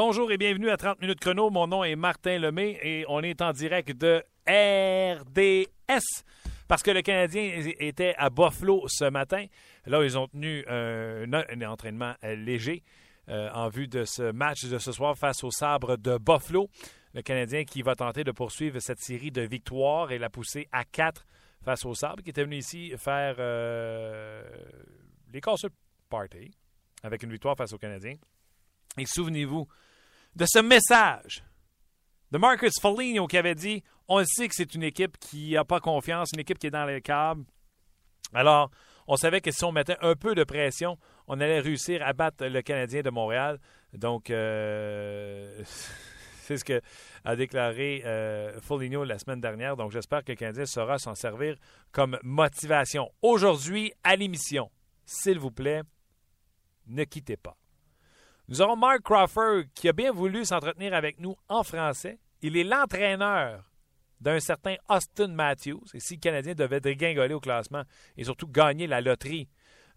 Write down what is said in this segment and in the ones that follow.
Bonjour et bienvenue à 30 minutes chrono. Mon nom est Martin Lemay et on est en direct de RDS parce que le Canadien était à Buffalo ce matin. Là, ils ont tenu un, un entraînement léger euh, en vue de ce match de ce soir face au sabre de Buffalo. Le Canadien qui va tenter de poursuivre cette série de victoires et la pousser à 4 face au sabre, qui était venu ici faire euh, les party avec une victoire face au Canadien. Et souvenez-vous de ce message de Marcus Foligno qui avait dit On sait que c'est une équipe qui n'a pas confiance, une équipe qui est dans les câbles. Alors, on savait que si on mettait un peu de pression, on allait réussir à battre le Canadien de Montréal. Donc, euh, c'est ce que a déclaré euh, Foligno la semaine dernière. Donc, j'espère que le Canadien saura s'en servir comme motivation. Aujourd'hui, à l'émission, s'il vous plaît, ne quittez pas. Nous aurons Mark Crawford qui a bien voulu s'entretenir avec nous en français. Il est l'entraîneur d'un certain Austin Matthews. Et si le Canadien devait dégringoler au classement et surtout gagner la loterie,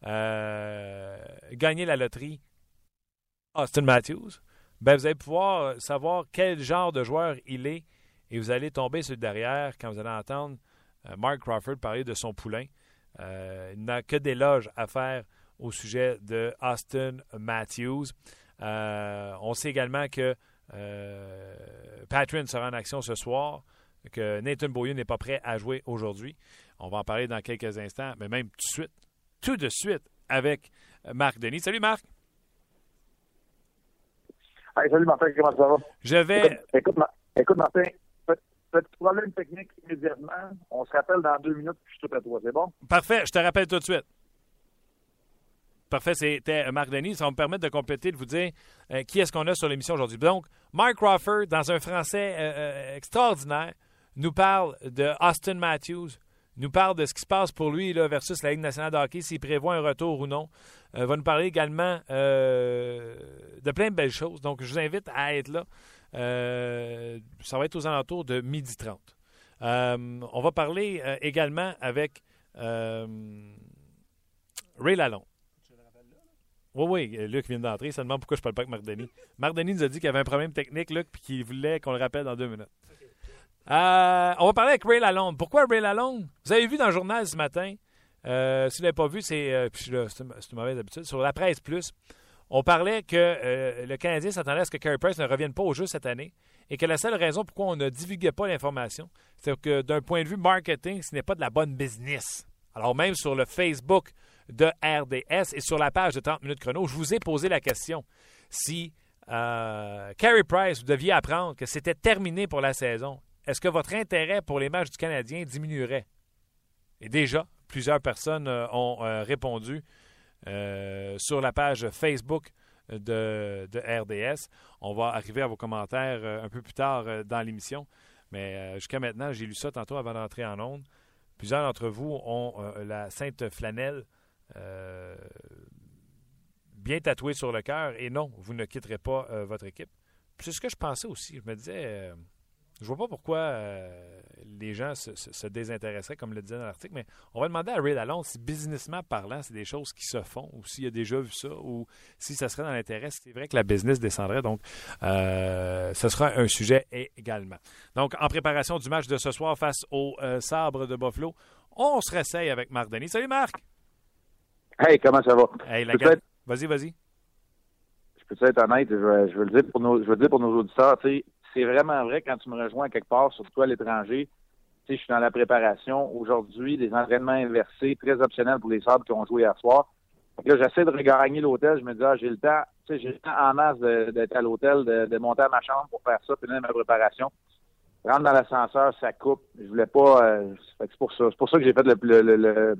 euh, gagner la loterie, Austin Matthews, ben vous allez pouvoir savoir quel genre de joueur il est et vous allez tomber sur le derrière quand vous allez entendre euh, Mark Crawford parler de son poulain. Euh, il n'a que des loges à faire au sujet de Austin Matthews. Euh, on sait également que euh, Patrick sera en action ce soir, que Nathan Beaulieu n'est pas prêt à jouer aujourd'hui. On va en parler dans quelques instants, mais même tout de suite, tout de suite avec Marc Denis. Salut Marc. salut Martin, comment ça va? Je vais. Écoute, écoute, Martin, petit problème technique immédiatement. On se rappelle dans deux minutes, puis je suis tout à toi. C'est bon? Parfait, je te rappelle tout de suite. Parfait, c'était Marc Denis. Ça va me permettre de compléter, de vous dire euh, qui est-ce qu'on a sur l'émission aujourd'hui. Donc, Mark Crawford, dans un français euh, euh, extraordinaire, nous parle de Austin Matthews, nous parle de ce qui se passe pour lui là, versus la Ligue nationale de hockey, s'il prévoit un retour ou non. va nous parler également de plein de belles choses. Donc, je vous invite à être là. ça va être aux alentours de midi 30. on va parler également avec Ray Lalonde. Oui, oui, euh, Luc vient d'entrer. Ça demande pourquoi je parle pas avec. Marc Denis nous a dit qu'il avait un problème technique, Luc, puis qu'il voulait qu'on le rappelle dans deux minutes. Euh, on va parler avec Ray Lalonde. Pourquoi Ray Lalonde? Vous avez vu dans le journal ce matin, euh, si vous ne l'avez pas vu, c'est, c'est une mauvaise habitude, sur la presse plus, on parlait que le Canadien s'attendait à ce que Carey Price ne revienne pas au jeu cette année et que la seule raison pourquoi on ne divulguait pas l'information, c'est que d'un point de vue marketing, ce n'est pas de la bonne business. Alors même sur le Facebook de RDS et sur la page de 30 minutes chrono, je vous ai posé la question si euh, Carey Price, vous deviez apprendre que c'était terminé pour la saison, est-ce que votre intérêt pour les matchs du Canadien diminuerait? Et déjà, plusieurs personnes euh, ont euh, répondu sur la page Facebook de, de, RDS. On va arriver à vos commentaires un peu plus tard dans l'émission. Mais jusqu'à maintenant, j'ai lu ça tantôt avant d'entrer en onde. Plusieurs d'entre vous ont la Sainte Flanelle euh, bien tatoué sur le cœur et non, vous ne quitterez pas euh, votre équipe. C'est ce que je pensais aussi. Je me disais, euh, je vois pas pourquoi les gens se, désintéresseraient, comme le disait dans l'article, mais on va demander à Ray Lalonde si businessment parlant, c'est des choses qui se font, ou s'il a déjà vu ça, ou si ça serait dans l'intérêt. C'est vrai que la business descendrait, donc ce sera un sujet également. Donc, en préparation du match de ce soir face au Sabre de Buffalo, on se réessaye avec Marc Denis. Salut Marc! Hey, comment ça va? Hey, la Vas-y, vas-y. Je peux être honnête, je veux, je veux, le dire pour nos, je veux dire pour nos auditeurs, c'est vraiment vrai quand tu me rejoins quelque part, surtout à l'étranger. Je suis dans la préparation. Aujourd'hui, des entraînements inversés, très optionnels pour les sables qui ont joué hier soir. Là, j'essaie de regagner l'hôtel. Je me dis, ah, j'ai le temps, tu sais, j'ai le temps en masse d'être à l'hôtel, de, monter à ma chambre pour faire ça, puis ma préparation. Rentre dans l'ascenseur, ça coupe. Je voulais pas. Euh, c'est pour ça. C'est pour ça que j'ai fait le, le, le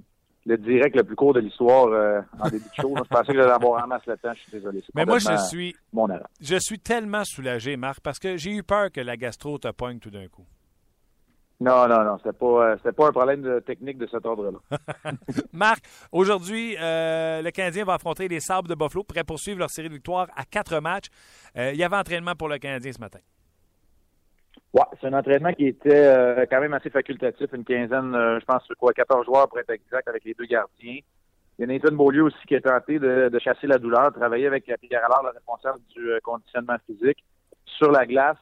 direct le plus court de l'histoire euh, en début de show. je pensais que j'allais avoir en masse le temps. Je suis désolé. Mais moi, je suis, mon je suis tellement soulagé, Marc, parce que j'ai eu peur que la gastro te poigne tout d'un coup. Non, non, non. C'était pas, euh, pas un problème de technique de cet ordre-là. Marc, aujourd'hui, euh, le Canadien va affronter les Sabres de Buffalo, pour poursuivre leur série de victoires à quatre matchs. il y avait entraînement pour le Canadien ce matin. Ouais, c'est un entraînement qui était euh, quand même assez facultatif, une quinzaine, euh, je pense, quoi, 14 joueurs pour être exact avec les deux gardiens. Il y a Nathan Beaulieu aussi qui a tenté de, chasser la douleur, travailler avec Pierre Allard, le responsable du conditionnement physique, sur la glace,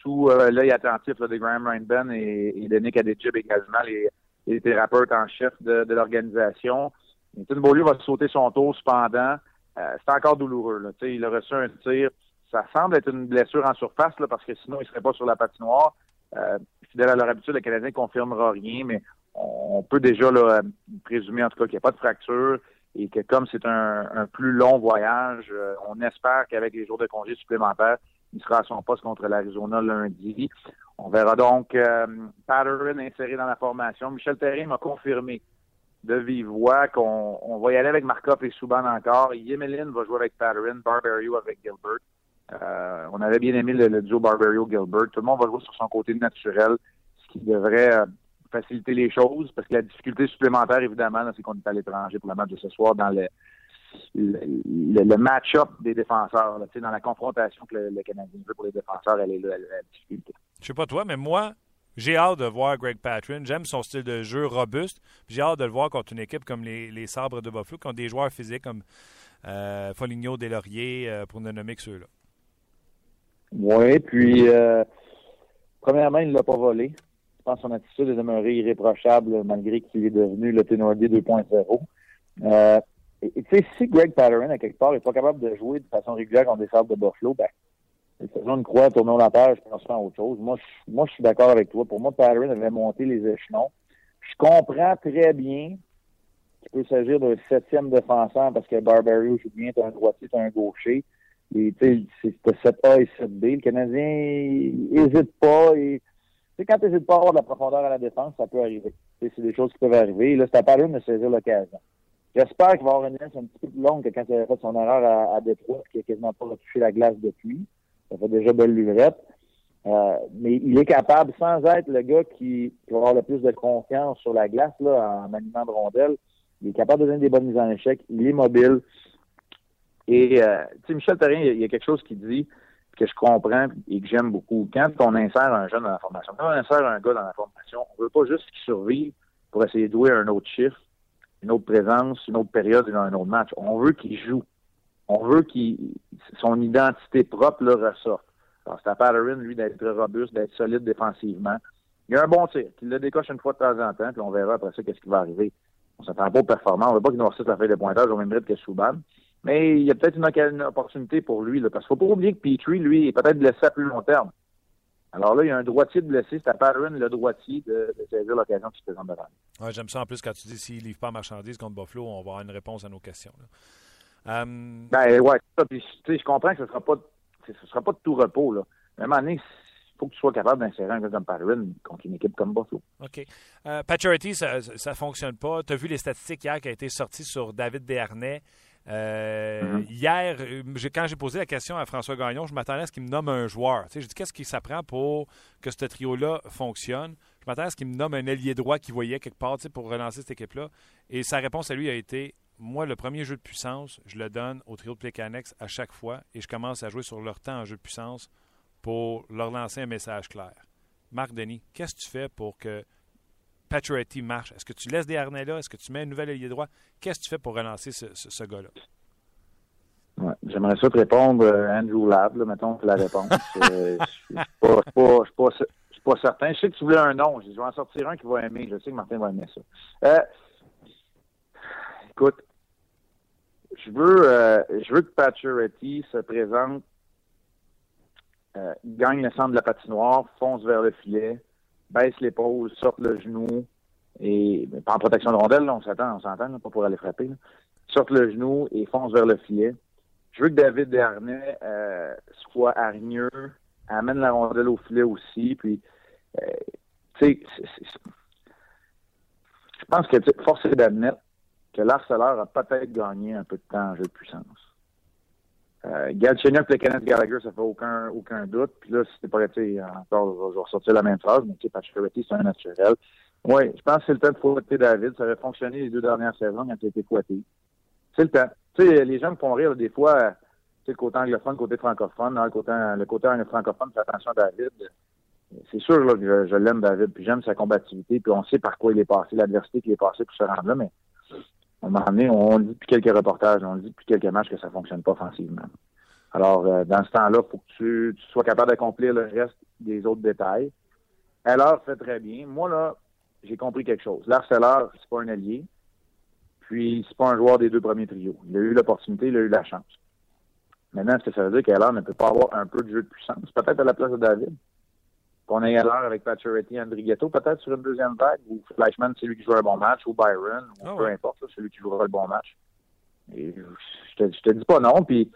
sous l'œil attentif de Graham Reinben et, et, de Nick Adejib également, les, les thérapeutes en chef de, l'organisation. Nathan Beaulieu va sauter son tour cependant. c'est encore douloureux. Là. Il a reçu un tir ça semble être une blessure en surface, là, parce que sinon, il ne serait pas sur la patinoire. Euh, fidèle à leur habitude, le Canadien ne confirmera rien, mais on peut déjà là, présumer en tout cas qu'il n'y a pas de fracture et que comme c'est un, plus long voyage, euh, on espère qu'avec les jours de congé supplémentaires, il sera à son poste contre l'Arizona lundi. On verra donc euh, Patterson inséré dans la formation. Michel Terrien m'a confirmé de vive voix qu'on va y aller avec Markov et Souban encore. Yemelin va jouer avec Patterson, Barberio avec Gilbert. Euh, on avait bien aimé le, duo Barberio-Gilbert. Tout le monde va jouer sur son côté naturel, ce qui devrait euh, faciliter les choses, parce que la difficulté supplémentaire, évidemment, c'est qu'on est à l'étranger pour le match de ce soir dans le, le, match-up des défenseurs, dans la confrontation que le, Canadien veut pour les défenseurs, elle est là, la difficulté. Je sais pas toi, mais moi, j'ai hâte de voir Greg Patrin. J'aime son style de jeu robuste. J'ai hâte de le voir contre une équipe comme les, Sabres de Buffalo, qui ont des joueurs physiques comme euh, Foligno, Delaurier, pour ne nommer que ceux-là. Oui, puis euh, premièrement, il ne l'a pas volé. Je pense que son attitude est demeurée irréprochable malgré qu'il est devenu le Thénardier 2.0. Euh, tu sais, si Greg Patterson, à quelque part, n'est pas capable de jouer de façon régulière contre des salles de Buffalo, ben, faisons une croix, tournons la page, pense à autre chose. Moi, je, moi, je suis d'accord avec toi. Pour moi, Patterson avait monté les échelons. Je comprends très bien qu'il peut s'agir d'un septième défenseur parce que Barbario joue bien, t'as un droitier, t'as un gaucher. C'était 7A et 7B. Le Canadien n'hésite pas. Et, quand tu n'hésites pas à avoir de la profondeur à la défense, ça peut arriver. C'est des choses qui peuvent arriver. là, c'est à Paris de saisir l'occasion. J'espère qu'il va avoir une laisse un petit peu plus longue que quand il a fait son erreur à, à Détroit, qui n'a quasiment pas retouché la glace depuis. Ça fait déjà belle lurette. Euh, mais il est capable, sans être le gars qui, qui, va avoir le plus de confiance sur la glace là, en maniement de rondelle, il est capable de donner des bonnes mises en échec. Il est mobile. Et, euh, tu sais, Michel Terrien, il y, a quelque chose qui dit que je comprends et que j'aime beaucoup. Quand on insère un jeune dans la formation, quand on insère un gars dans la formation, on veut pas juste qu'il survive pour essayer de jouer un autre chiffre, une autre présence, une autre période dans un autre match. On veut qu'il joue. On veut qu'il son identité propre le ressorte. Alors, c'est à Patterson, lui, d'être robuste, d'être solide défensivement. Il y a un bon tir, qu'il le décoche une fois de temps en temps, puis on verra après ça qu'est-ce qui va arriver. On s'attend pas au performant. On veut pas qu'il nous ressorte la feuille de pointage au même rythme que Souban. Mais il y a peut-être une, opportunité pour lui, là, parce qu'il ne faut pas oublier que Petrie, lui, est peut-être blessé à plus long terme. Alors là, il y a un droitier de blessé, c'est à Patterson, le droitier, de, de saisir l'occasion qui se présente devant ouais, J'aime ça en plus quand tu dis s'il ne livre pas marchandise contre Buffalo, on va avoir une réponse à nos questions. Là. Um... Ben ouais, ça, puis, je comprends que ce ne sera, pas, ce sera pas de tout repos. Là. Mais à un moment donné, il faut que tu sois capable d'insérer un gars comme Patterson contre une équipe comme Buffalo. OK. Euh, Paturity, ça ne fonctionne pas. Tu as vu les statistiques hier qui ont été sorties sur David Desharnais. Euh, mm-hmm. Hier, euh, quand j'ai posé la question à François Gagnon, je m'attendais à ce qu'il me nomme un joueur. Tu sais, je dis qu'est-ce qui s'apprend pour que ce trio-là fonctionne? Je m'attendais à ce qu'il me nomme un ailier droit qui voyait quelque part pour relancer cette équipe-là. Et sa réponse à lui a été moi, le premier jeu de puissance, je le donne au trio de Plecanex à chaque fois et je commence à jouer sur leur temps en jeu de puissance pour leur lancer un message clair. Marc Denis, qu'est-ce que tu fais pour que Pacioretty marche? Est-ce que tu laisses des harnais là? Est-ce que tu mets un nouvel allié droit? Qu'est-ce que tu fais pour relancer ce, gars-là? Ouais, J'aimerais ça te répondre euh, Andrew Lab, là, mettons, la réponse. euh, je ne suis pas, certain. Je sais que tu voulais un nom. Je vais en sortir un qui va aimer. Je sais que Martin va aimer ça. Euh, écoute, je veux, je veux que Pacioretty se présente, gagne le centre de la patinoire, fonce vers le filet, baisse l'épaule, sorte le genou, et pas en protection de rondelle, on s'attend, on s'entend, pas pour aller frapper. Sorte le genou et fonce vers le filet. Je veux que David Desharnais euh, soit hargneux, amène la rondelle au filet aussi, puis euh, tu sais, je pense que force est d'admettre que l'harceleur a peut-être gagné un peu de temps en jeu de puissance. Euh, Galchenyuk, le Kenneth Gallagher, ça fait aucun, aucun doute. Puis là, c'était pas, été encore, je vais ressortir la même phrase, mais tu sais, Pacioretty, c'est un naturel. Oui, je pense que c'est le temps de fouetter David. Ça avait fonctionné les deux dernières saisons quand il a été fouetté. C'est le temps. Tu sais, les gens me font rire, des fois, tu sais, le côté anglophone, le côté francophone. le côté, le côté francophone, fais attention à David. C'est sûr là, que je, l'aime, David, puis j'aime sa combativité, puis on sait par quoi il est passé, l'adversité qu'il est passé pour se rendre là, mais à un moment donné, on, dit depuis quelques reportages, on dit depuis quelques matchs que ça fonctionne pas offensivement. Alors, euh, dans ce temps-là, il faut que tu, sois capable d'accomplir le reste des autres détails. Alors, fait très bien. Moi, là, j'ai compris quelque chose. L'Arcelor, c'est pas un allié. Puis, c'est pas un joueur des deux premiers trios. Il a eu l'opportunité, il a eu la chance. Maintenant, est-ce que ça veut dire qu'Heller ne peut pas avoir un peu de jeu de puissance? Peut-être à la place de David. Qu'on ait Heller avec Pacioretty et Andrighetto, peut-être sur une deuxième vague, ou Flashman, c'est lui qui joue un bon match, ou Byron, ou ah peu importe, celui qui jouera le bon match. Et je te, je te dis pas non, puis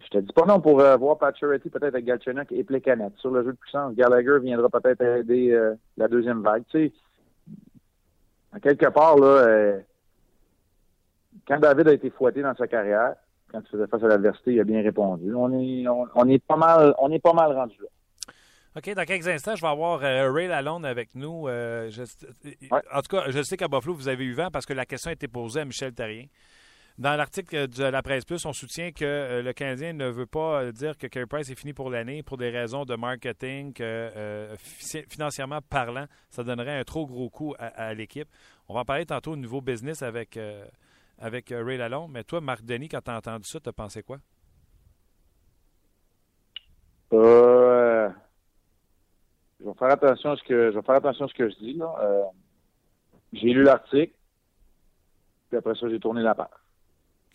je te dis pas non pour euh, voir Pacioretty peut-être avec Galchenyuk et Plekanec sur le jeu de puissance. Gallagher viendra peut-être aider euh, la deuxième vague. Tu sais, à quelque part, là, euh, quand David a été fouetté dans sa carrière, quand il faisait face à l'adversité, il a bien répondu. On est, on, est pas mal, on est pas mal rendu là. OK, dans quelques instants, je vais avoir Ray Lalonde avec nous. En tout cas, je sais qu'à Buffalo, vous avez eu vent parce que la question a été posée à Michel Terrien. Dans l'article de la Presse Plus, on soutient que euh, le Canadien ne veut pas euh, dire que Carey Price est fini pour l'année pour des raisons de marketing, que euh, financièrement parlant, ça donnerait un trop gros coup à, l'équipe. On va en parler tantôt au nouveau business avec, avec Ray Lalonde. Mais toi, Marc Denis, quand tu as entendu ça, tu as pensé quoi? Je vais faire attention à ce que je vais faire attention à ce que je dis. j'ai lu l'article, puis après ça, j'ai tourné la page.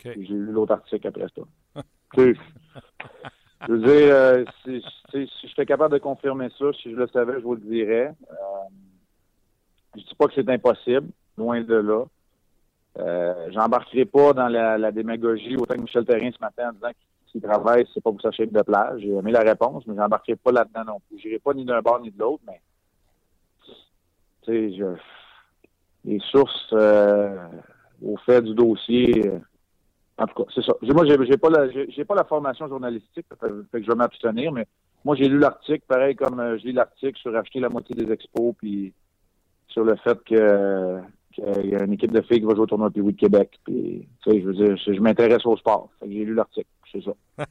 J'ai lu l'autre article après ça. je veux dire, euh, si, si, j'étais capable de confirmer ça, si je le savais, je vous le dirais. Euh, je dis pas que c'est impossible, loin de là. Euh, J'embarquerai pas dans la, démagogie autant que Michel Terrien ce matin en disant qu'il travaille, c'est pas pour sa de plage. J'ai aimé la réponse, mais j'embarquerai pas là-dedans non plus. J'irai pas ni d'un bord ni de l'autre, mais tu sais, je, les sources euh, au fait du dossier, en tout cas, c'est ça. Moi, j'ai, pas la, formation journalistique, fait, que je vais m'abstenir, mais moi, j'ai lu l'article, pareil comme euh, j'ai lu l'article sur acheter la moitié des expos, puis sur le fait que qu'il y a une équipe de filles qui va jouer au tournoi Puis de Québec. Puis, je veux dire, je, m'intéresse au sport. Fait que j'ai lu l'article c'est ça.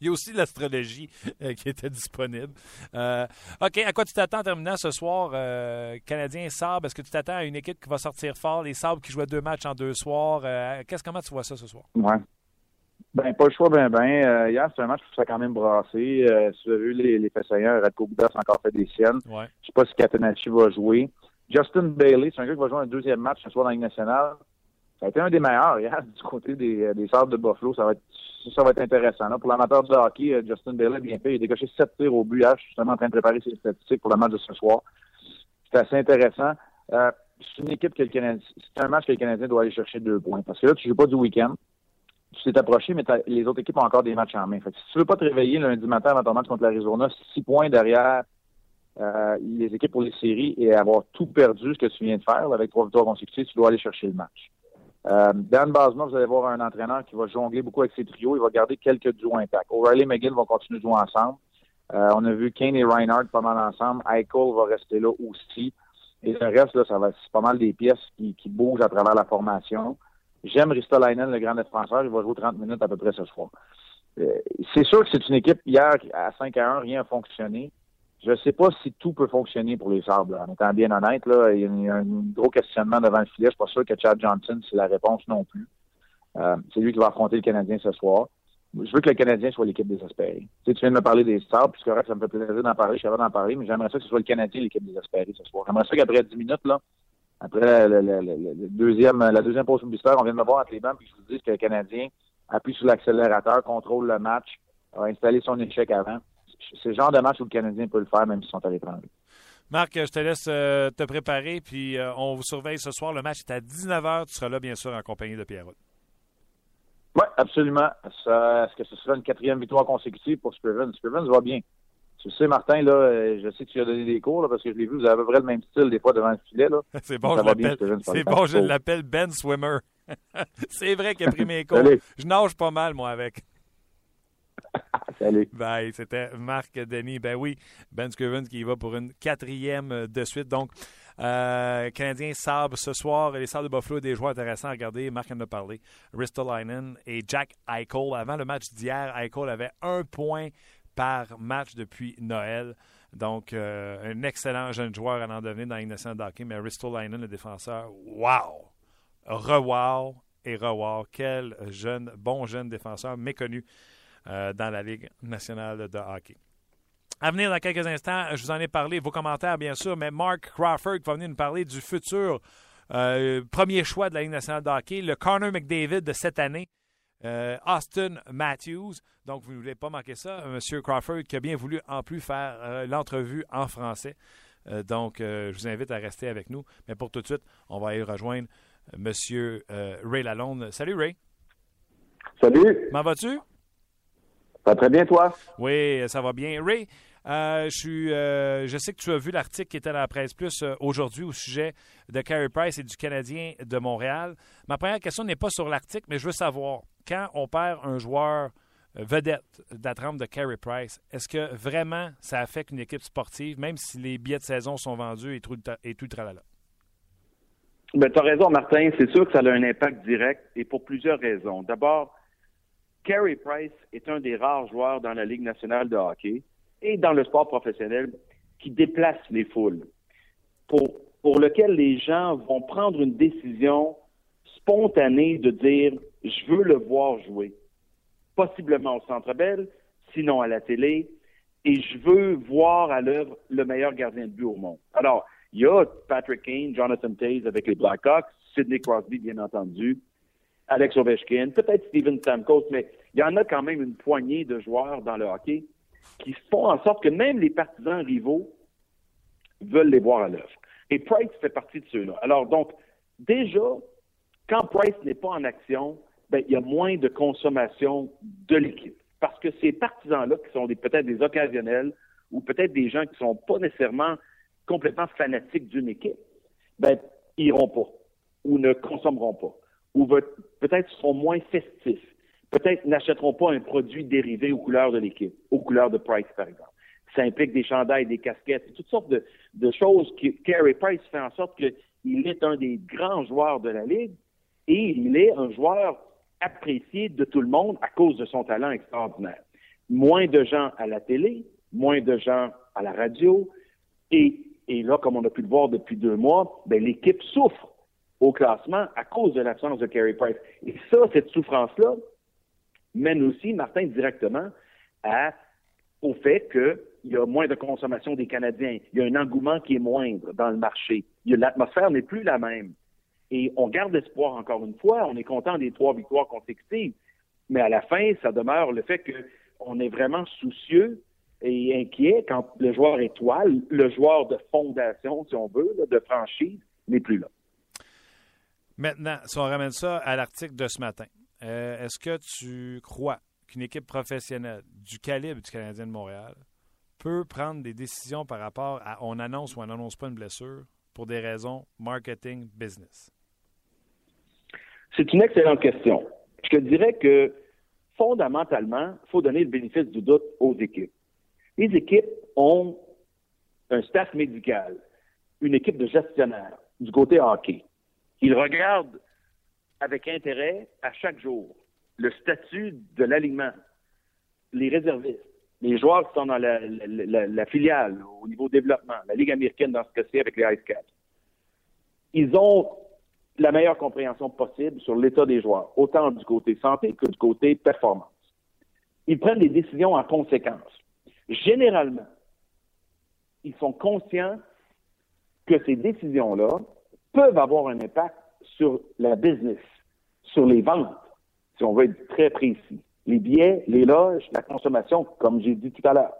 Il y a aussi l'astrologie euh, qui était disponible. Euh, OK, à quoi tu t'attends en terminant ce soir, euh, Canadien Sabre? Est-ce que tu t'attends à une équipe qui va sortir fort, les Sabres qui jouaient deux matchs en deux soirs? qu'est-ce, comment tu vois ça ce soir? Ouais. Ben, pas le choix, ben, ben. hier, c'est un match qui s'est quand même brassé. si tu as vu les, les Fessayens, Radko Boudas a encore fait des siennes. Ouais. Je sais pas si Catenacci va jouer. Justin Bailey, c'est un gars qui va jouer un deuxième match ce soir dans la Ligue nationale. Ça a été un des meilleurs hier du côté des, des Sabres de Buffalo. Ça va être ça va être intéressant. Là. Pour l'amateur de hockey, euh, Justin Bailey, bien fait, il a décoché sept tirs au but. je suis justement en train de préparer ses statistiques pour le match de ce soir. C'est assez intéressant. Euh, c'est une équipe que le Canadien, c'est un match que le Canadien doit aller chercher deux points. Parce que là, tu joues pas du week-end. Tu t'es approché, mais les autres équipes ont encore des matchs en main. Fait que si tu veux pas te réveiller lundi matin avant ton match contre l'Arizona, six points derrière euh, les équipes pour les séries et avoir tout perdu ce que tu viens de faire avec trois victoires consécutives, tu dois aller chercher le match. Euh, Dan Basma, vous allez voir un entraîneur qui va jongler beaucoup avec ses trios. Il va garder quelques duos intacts. O'Reilly et McGill vont continuer de jouer ensemble. Euh, on a vu Kane et Reinhardt pas mal ensemble. Eichel va rester là aussi. Et le reste, là, ça va c'est pas mal des pièces qui, qui bougent à travers la formation. J'aime Ristolainen, le grand défenseur. Il va jouer 30 minutes à peu près ce soir. Euh, c'est sûr que c'est une équipe, hier, à 5 à 1, rien n'a fonctionné. Je ne sais pas si tout peut fonctionner pour les Sables. En étant bien honnête, là, il y a un gros questionnement devant le filet. Je suis pas sûr que Chad Johnson, c'est la réponse non plus. Euh, c'est lui qui va affronter le Canadien ce soir. Je veux que le Canadien soit l'équipe désespérée. Tu, sais, tu viens de me parler des Sables, puis correct, ça me fait plaisir d'en parler, je suis d'en parler, mais j'aimerais ça que ce soit le Canadien l'équipe désespérée ce soir. J'aimerais ça qu'après 10 minutes, là, après le, deuxième, la deuxième pause publicitaire, on vient de me voir entre les bancs, puis je vous dis que le Canadien appuie sur l'accélérateur, contrôle le match, a installé son échec avant c'est le genre de match où le Canadien peut le faire, même s'ils sont à l'étranger. Marc, je te laisse euh, te préparer, puis euh, on vous surveille ce soir. Le match est à 19h. Tu seras là, bien sûr, en compagnie de Pierre. Oui, absolument. Est-ce que ce sera une quatrième victoire consécutive pour Scrivens? Scrivens va bien. Tu sais, Martin, là, euh, je sais que tu as donné des cours, parce que je l'ai vu, vous avez à peu près le même style des fois devant le filet. c'est bon, je bon, je l'appelle Ben Swimmer. c'est vrai qu'il a pris mes cours. je nage pas mal, moi, avec. Salut. C'était Marc Denis. Ben oui, Ben Scrivens qui va pour une quatrième de suite. Donc, euh, Canadien Sabre ce soir. Les Sabres de Buffalo, des joueurs intéressants à regarder. Marc en a parlé. Ristolainen et Jack Eichel. Avant le match d'hier, Eichel avait un point par match depuis Noël. Donc, euh, un excellent jeune joueur à en devenir dans une nationale de hockey. Mais Ristolainen, le défenseur, wow! Reward et Reward. Quel jeune, bon jeune défenseur méconnu euh, dans la Ligue nationale de hockey. À venir dans quelques instants, je vous en ai parlé, vos commentaires bien sûr, mais Mark Crawford va venir nous parler du futur euh, premier choix de la Ligue nationale de hockey, le Connor McDavid de cette année. Euh, Austin Matthews. Donc, vous ne voulez pas manquer ça. Monsieur Crawford qui a bien voulu en plus faire l'entrevue en français. donc, je vous invite à rester avec nous. Mais pour tout de suite, on va aller rejoindre Monsieur Ray Lalonde. Salut Ray. Salut. Comment vas-tu? Ça va très bien, toi? Oui, ça va bien. Ray, euh, je, suis, euh, je sais que tu as vu l'article qui était dans la presse plus euh, aujourd'hui au sujet de Carey Price et du Canadien de Montréal. Ma première question n'est pas sur l'article, mais je veux savoir, quand on perd un joueur vedette de la trempe de Carey Price, est-ce que vraiment ça affecte une équipe sportive, même si les billets de saison sont vendus et tout, et tout le tralala? Ben, tu as raison, Martin. C'est sûr que ça a un impact direct et pour plusieurs raisons. D'abord, Carey Price est un des rares joueurs dans la Ligue nationale de hockey et dans le sport professionnel qui déplace les foules, pour, pour lequel les gens vont prendre une décision spontanée de dire je veux le voir jouer, possiblement au Centre Bell, sinon à la télé, et je veux voir à l'œuvre le meilleur gardien de but au monde. Alors, il y a Patrick Kane, Jonathan Taze avec les Blackhawks, Sidney Crosby, bien entendu, Alex Ovechkin, peut-être Steven Stamkos, mais il y en a quand même une poignée de joueurs dans le hockey qui font en sorte que même les partisans rivaux veulent les voir à l'œuvre. Et Price fait partie de ceux-là. Alors donc, déjà, quand Price n'est pas en action, ben, il y a moins de consommation de l'équipe. Parce que ces partisans-là, qui sont peut-être des occasionnels ou peut-être des gens qui ne sont pas nécessairement complètement fanatiques d'une équipe, ben, iront pas ou ne consommeront pas ou peut-être seront moins festifs, peut-être n'achèteront pas un produit dérivé aux couleurs de l'équipe, aux couleurs de Price, par exemple. Ça implique des chandails, des casquettes, toutes sortes de, choses que Carey Price fait en sorte qu'il est un des grands joueurs de la Ligue et il est un joueur apprécié de tout le monde à cause de son talent extraordinaire. Moins de gens à la télé, moins de gens à la radio, et, et là, comme on a pu le voir depuis deux mois, ben, l'équipe souffre au classement à cause de l'absence de Carey Price. Et ça, cette souffrance-là, mène aussi, Martin, directement au fait qu'il y a moins de consommation des Canadiens. Il y a un engouement qui est moindre dans le marché. L'atmosphère n'est plus la même. Et on garde espoir encore une fois. On est content des trois victoires consécutives. Mais à la fin, ça demeure le fait qu'on est vraiment soucieux et inquiet quand le joueur étoile, le joueur de fondation, si on veut, de franchise, n'est plus là. Maintenant, si on ramène ça à l'article de ce matin, euh, est-ce que tu crois qu'une équipe professionnelle du calibre du Canadien de Montréal peut prendre des décisions par rapport à on annonce ou on n'annonce pas une blessure pour des raisons marketing business? C'est une excellente question. Je te dirais que fondamentalement, il faut donner le bénéfice du doute aux équipes. Les équipes ont un staff médical, une équipe de gestionnaires du côté hockey, il regarde avec intérêt à chaque jour le statut de l'alignement, les réservistes, les joueurs qui sont dans la, filiale au niveau développement, la Ligue américaine dans ce cas-ci avec les Ice Caps. Ils ont la meilleure compréhension possible sur l'état des joueurs, autant du côté santé que du côté performance. Ils prennent des décisions en conséquence. Généralement, ils sont conscients que ces décisions-là peuvent avoir un impact sur la business, sur les ventes, si on veut être très précis. Les billets, les loges, la consommation, comme j'ai dit tout à l'heure.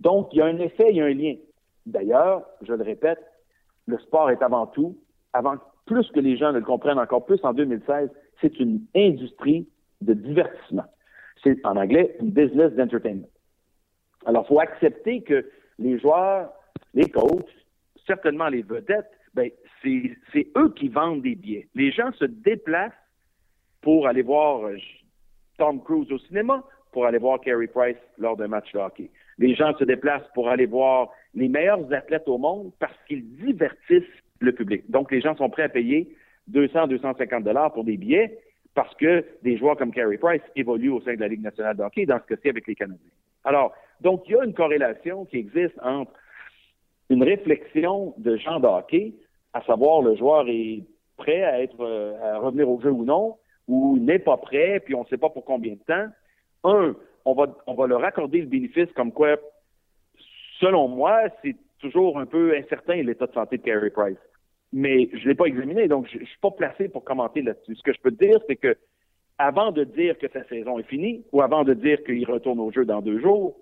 Donc, il y a un effet, il y a un lien. D'ailleurs, je le répète, le sport est avant tout, avant plus que les gens ne le comprennent encore plus en 2016, c'est une industrie de divertissement. C'est en anglais une business d'entertainment. Alors, il faut accepter que les joueurs, les coachs, certainement les vedettes, ben, c'est eux qui vendent des billets. Les gens se déplacent pour aller voir euh, Tom Cruise au cinéma, pour aller voir Carey Price lors d'un match de hockey. Les gens se déplacent pour aller voir les meilleurs athlètes au monde parce qu'ils divertissent le public. Donc, les gens sont prêts à payer 200, 250 dollars pour des billets parce que des joueurs comme Carey Price évoluent au sein de la Ligue nationale de hockey, dans ce cas-ci avec les Canadiens. Alors, donc, il y a une corrélation qui existe entre une réflexion de gens de hockey à savoir le joueur est prêt à être à revenir au jeu ou non, ou n'est pas prêt, puis on ne sait pas pour combien de temps. Un, on va, on va leur accorder le bénéfice comme quoi, selon moi, c'est toujours un peu incertain l'état de santé de Carey Price. Mais je ne l'ai pas examiné, donc je ne suis pas placé pour commenter là-dessus. Ce que je peux te dire, c'est que avant de dire que sa saison est finie ou avant de dire qu'il retourne au jeu dans deux jours,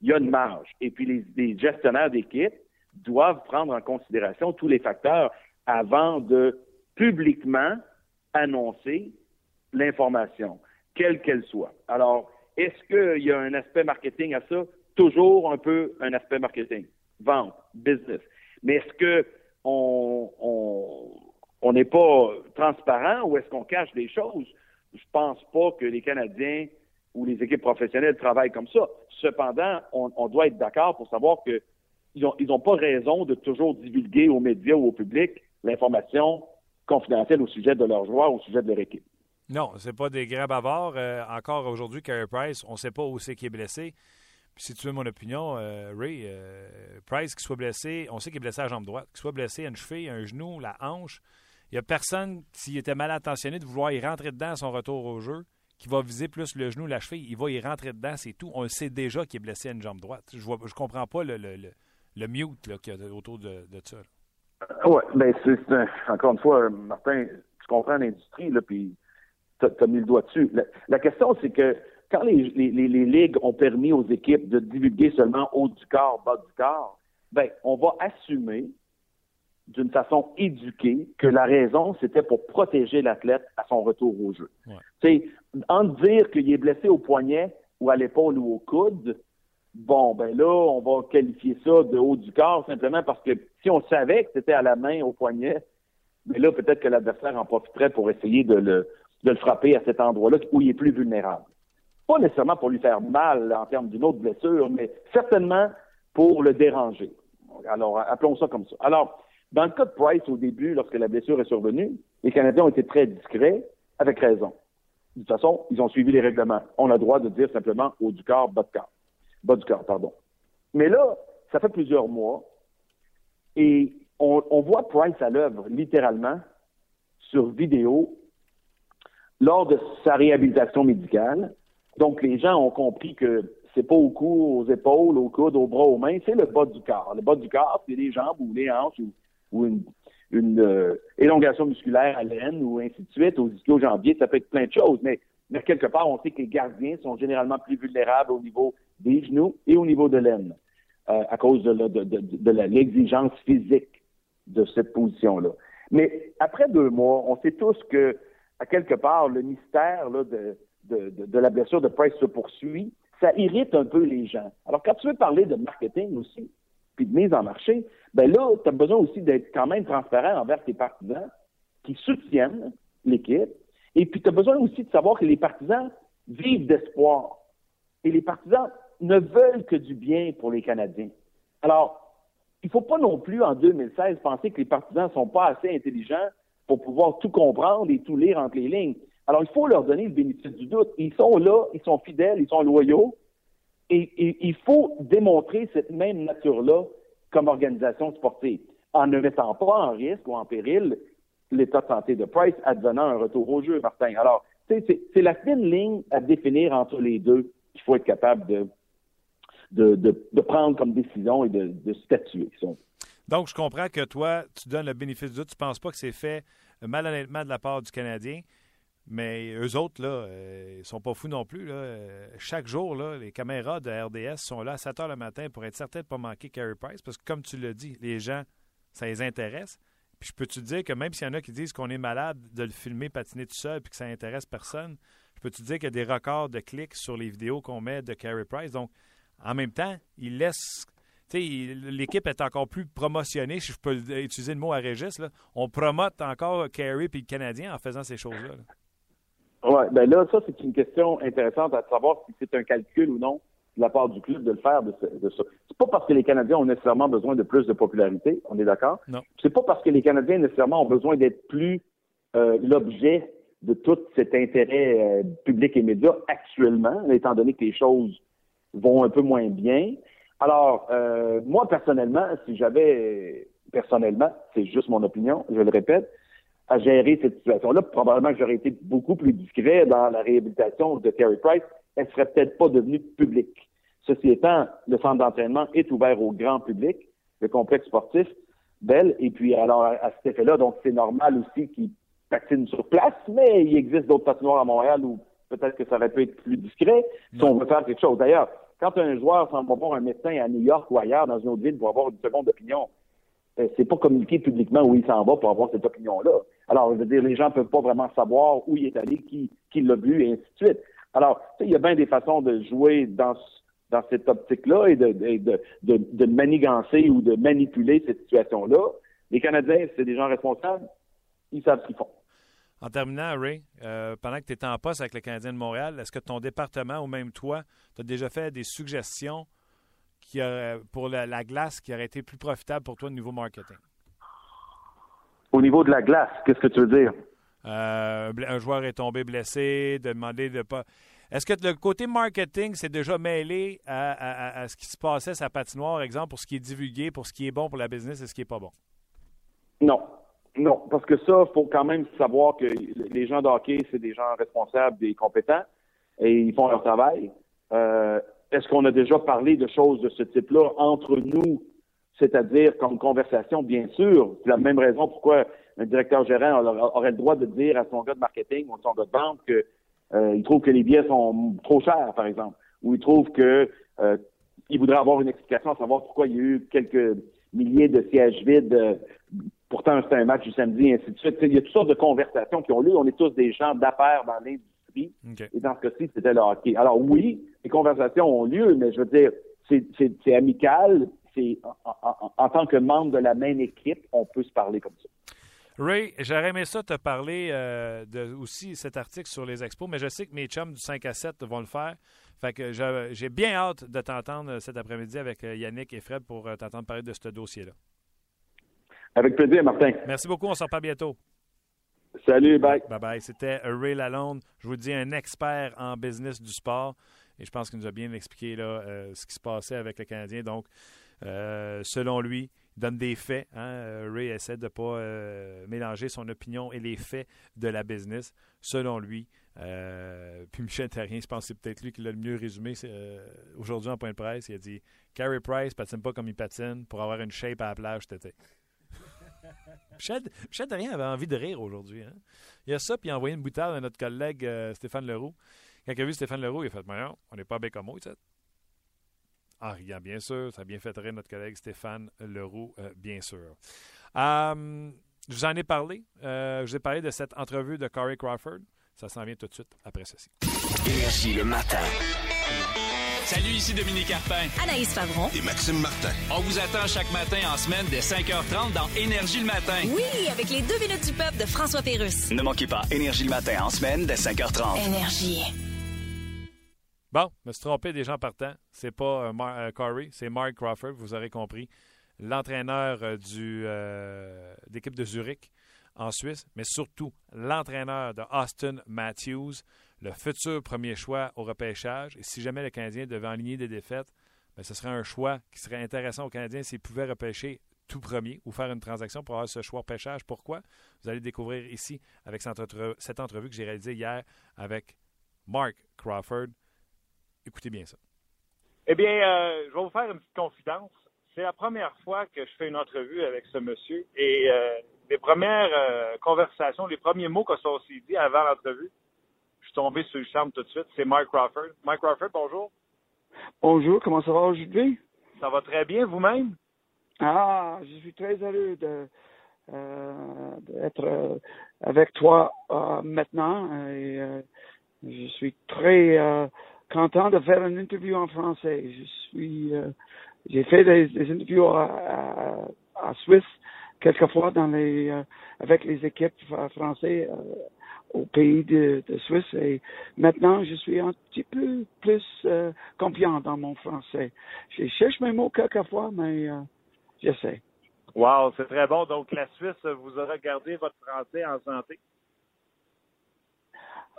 il y a une marge. Et puis les, gestionnaires d'équipe doivent prendre en considération tous les facteurs avant de publiquement annoncer l'information, quelle qu'elle soit. Alors, est-ce qu'il y a un aspect marketing à ça? Toujours un peu un aspect marketing. Vente, business. Mais est-ce que on n'est pas transparent ou est-ce qu'on cache des choses? Je pense pas que les Canadiens ou les équipes professionnelles travaillent comme ça. Cependant, on, doit être d'accord pour savoir qu'ils n'ont ils pas raison de toujours divulguer aux médias ou au public l'information confidentielle au sujet de leurs joueurs, au sujet de leur équipe. Non, c'est pas des grands bavards. Euh, encore aujourd'hui, Carey Price, on ne sait pas où c'est qu'il est blessé. Puis si tu veux mon opinion, euh, Ray, euh, Price qui soit blessé, on sait qu'il est blessé à la jambe droite, qu'il soit blessé à une cheville, un genou, la hanche. Il n'y a personne, s'il était mal intentionné, de vouloir y rentrer dedans à son retour au jeu, qui va viser plus le genou, la cheville. Il va y rentrer dedans, c'est tout. On le sait déjà qu'il est blessé à une jambe droite. Je ne je comprends pas le, mute qu'il y a autour de, de ça. Oui, bien, c'est, encore une fois, Martin, tu comprends l'industrie, là, puis tu as, mis le doigt dessus. La, question, c'est que quand les, les, les, ligues ont permis aux équipes de divulguer seulement haut du corps, bas du corps, ben, on va assumer d'une façon éduquée que la raison, c'était pour protéger l'athlète à son retour au jeu. Ouais. En dire qu'il est blessé au poignet ou à l'épaule ou au coude, bon, ben là, on va qualifier ça de haut du corps simplement parce que si on savait que c'était à la main, au poignet, mais ben là, peut-être que l'adversaire en profiterait pour essayer de le, de le frapper à cet endroit-là où il est plus vulnérable. Pas nécessairement pour lui faire mal en termes d'une autre blessure, mais certainement pour le déranger. Alors, appelons ça comme ça. Alors, dans le cas de Price, au début, lorsque la blessure est survenue, les Canadiens ont été très discrets, avec raison. De toute façon, ils ont suivi les règlements. On a le droit de dire simplement haut du corps, bas de corps. Bas du corps, pardon. Mais là, ça fait plusieurs mois, et on, voit Price à l'œuvre, littéralement, sur vidéo, lors de sa réhabilitation médicale. Donc, les gens ont compris que c'est pas au cou, aux épaules, aux coudes, aux bras, aux mains, c'est le bas du corps. Le bas du corps, c'est les jambes ou les hanches ou, une, euh, élongation musculaire à l'aine ou ainsi de suite, aux ischio-jambiers, ça peut être plein de choses, mais quelque part, on sait que les gardiens sont généralement plus vulnérables au niveau des genoux et au niveau de l'aine, euh, à cause de, de, de, l'exigence physique de cette position-là. Mais après deux mois, on sait tous que à quelque part, le mystère de, de, la blessure de Price se poursuit, ça irrite un peu les gens. Alors, quand tu veux parler de marketing aussi, puis de mise en marché, ben là, tu as besoin aussi d'être quand même transparent envers tes partisans qui soutiennent l'équipe. Et puis, tu as besoin aussi de savoir que les partisans vivent d'espoir. Et les partisans ne veulent que du bien pour les Canadiens. Alors, il ne faut pas non plus, en 2016, penser que les partisans ne sont pas assez intelligents pour pouvoir tout comprendre et tout lire entre les lignes. Alors, il faut leur donner le bénéfice du doute. Ils sont là, ils sont fidèles, ils sont loyaux. Et, il faut démontrer cette même nature-là comme organisation sportive, en ne mettant pas en risque ou en péril l'état de santé de Price advenant un retour au jeu, Martin. Alors, c'est la fine ligne à définir entre les deux qu'il faut être capable de, de, prendre comme décision et de, statuer. Donc, je comprends que toi, tu donnes le bénéfice du doute. Tu ne penses pas que c'est fait malhonnêtement de la part du Canadien. Mais eux autres, là, euh, ils sont pas fous non plus. Là. Chaque jour, les caméras de RDS sont là à 7 heures le matin pour être certain de ne pas manquer Carey Price. Parce que, comme tu l'as dit, les gens, ça les intéresse. Puis je peux te dire que même s'il y en a qui disent qu'on est malade de le filmer patiner tout seul puis que ça intéresse personne, je peux te dire qu'il y a des records de clics sur les vidéos qu'on met de Carey Price? Donc, en même temps, il laisse l'équipe est encore plus promotionnée, si je peux utiliser le mot à Régis. Là. On promote encore Carey et le Canadien en faisant ces choses-là. Oui, ben là, ça, c'est une question intéressante à savoir si c'est un calcul ou non de la part du club de le faire de, ça. C'est pas parce que les Canadiens ont nécessairement besoin de plus de popularité, on est d'accord? Non. C'est pas parce que les Canadiens nécessairement ont besoin d'être plus euh, l'objet de tout cet intérêt euh, public et média actuellement, étant donné que les choses vont un peu moins bien. Alors, euh, moi, personnellement, si j'avais, personnellement, c'est juste mon opinion, je le répète, à gérer cette situation-là. Probablement que j'aurais été beaucoup plus discret dans la réhabilitation de Terry Price. Elle serait peut-être pas devenue publique. Ceci étant, le centre d'entraînement est ouvert au grand public, le complexe sportif, belle. Et puis, alors, à cet effet-là, donc c'est normal aussi qu'il patine sur place, mais il existe d'autres patinoires à Montréal où peut-être que ça aurait pu être plus discret si on veut faire quelque chose. D'ailleurs, quand un joueur s'en va voir un médecin à New York ou ailleurs dans une autre ville pour avoir une seconde opinion, euh, c'est pas communiqué publiquement où il s'en va pour avoir cette opinion-là. Alors, je veux dire, les gens peuvent pas vraiment savoir où il est allé, qui, qui l'a vu, et ainsi de suite. Alors, il y a bien des façons de jouer dans, dans cette optique-là et de, de, de, de, manigancer ou de manipuler cette situation-là. Les Canadiens, c'est des gens responsables, ils savent ce qu'ils font. En terminant, Ray, euh, pendant que tu étais en poste avec le Canadien de Montréal, est-ce que ton département ou même toi, tu as déjà fait des suggestions qui pour la, glace qui auraient été plus profitables pour toi au niveau marketing? Au niveau de la glace, qu'est-ce que tu veux dire? Euh, un joueur est tombé blessé, de demander de pas. Est-ce que le côté marketing s'est déjà mêlé à, ce qui se passait à sa patinoire, exemple, pour ce qui est divulgué, pour ce qui est bon pour la business et ce qui n'est pas bon? Non. Non, parce que ça, il faut quand même savoir que les gens de c'est des gens responsables et compétents et ils font leur travail. Euh, est-ce qu'on a déjà parlé de choses de ce type-là entre nous, c'est-à-dire comme conversation, bien sûr. C'est la même raison pourquoi un directeur gérant aurait le droit de dire à son gars de marketing ou à son gars de vente qu'il euh, trouve que les billets sont trop chers, par exemple, ou il trouve que euh, il voudrait avoir une explication à savoir pourquoi il y a eu quelques milliers de sièges vides. Euh, pourtant, c'était un match du samedi, et ainsi de suite. Il y a toutes sortes de conversations qui ont lieu. On est tous des gens d'affaires dans l'industrie. Et dans ce cas-ci, c'était le hockey. Alors oui, les conversations ont lieu, mais je veux dire, c'est amical. C'est en, en, tant que membre de la même équipe, on peut se parler comme ça. Ray, j'aurais aimé ça te parler euh, de aussi cet article sur les expos, mais je sais que mes chums du 5 à 7 vont le faire. Fait que j'ai bien hâte de t'entendre cet après-midi avec euh, Yannick et Fred pour euh, t'entendre parler de ce dossier-là. Avec plaisir, Martin. Merci beaucoup. On se reparle bientôt. Salut, bye. Bye bye. C'était Ray Lalonde. Je vous dis un expert en business du sport. Et je pense qu'il nous a bien expliqué là, ce qui se passait avec le Canadien. Donc, selon lui, donne des faits. Hein? Euh, Ray essaie de ne pas euh, mélanger son opinion et les faits de la business, selon lui. Euh, puis Michel Terrien, je pense que c'est peut-être lui qui l'a le mieux résumé aujourd'hui en point de presse. Il a dit Carey Price patine pas comme il patine pour avoir une shape à la plage cet été. Michel, Michel avait envie de rire aujourd'hui. Hein? Il a ça, puis il a envoyé une boutade à notre collègue Stéphane Leroux. Quand il a vu Stéphane Leroux, il a fait on n'est pas comme moi, en riant, bien sûr. Ça a bien fait rire notre collègue Stéphane Leroux, euh, bien sûr. Euh, je vous en ai parlé. Euh, je vous ai parlé de cette entrevue de Corey Crawford. Ça s'en vient tout de suite après ceci. Énergie le matin. Salut, ici Dominique Carpin. Anaïs Favron. Et Maxime Martin. On vous attend chaque matin en semaine dès 5h30 dans Énergie le matin. Oui, avec les deux minutes du peuple de François Pérusse. Ne manquez pas Énergie le matin en semaine dès 5h30. Énergie. Bon, je me suis trompé des gens partant. C'est pas euh, euh, Corey, c'est Mark Crawford, vous aurez compris. L'entraîneur euh, du d'équipe de Zurich en Suisse, mais surtout l'entraîneur de Austin Matthews, le futur premier choix au repêchage. Et si jamais le Canadien devait enligner des défaites, bien, ce serait un choix qui serait intéressant aux Canadiens s'ils pouvaient repêcher tout premier ou faire une transaction pour avoir ce choix repêchage. Pourquoi? Vous allez découvrir ici avec cette entrevue que j'ai réalisée hier avec Mark Crawford. Écoutez bien ça. Eh bien, euh, je vais vous faire une petite confidence. C'est la première fois que je fais une entrevue avec ce monsieur et euh, les premières euh, conversations, les premiers mots qu'on s'est dit avant l'entrevue, tombé sur le charme tout de suite. C'est Mike Crawford. Mike Crawford, bonjour. Bonjour, comment ça va aujourd'hui? Ça va très bien, vous-même? Ah, je suis très heureux d'être avec toi maintenant et je suis très content de faire une interview en français. Je suis, euh, j'ai fait des, interviews à, à, Suisse quelquefois dans les, euh, avec les équipes françaises euh, au pays de, de, Suisse et maintenant je suis un petit peu plus confiant dans mon français. Je cherche mes mots quelquefois, mais j'essaie. Wow, c'est très bon. Donc la Suisse vous aura gardé votre français en santé?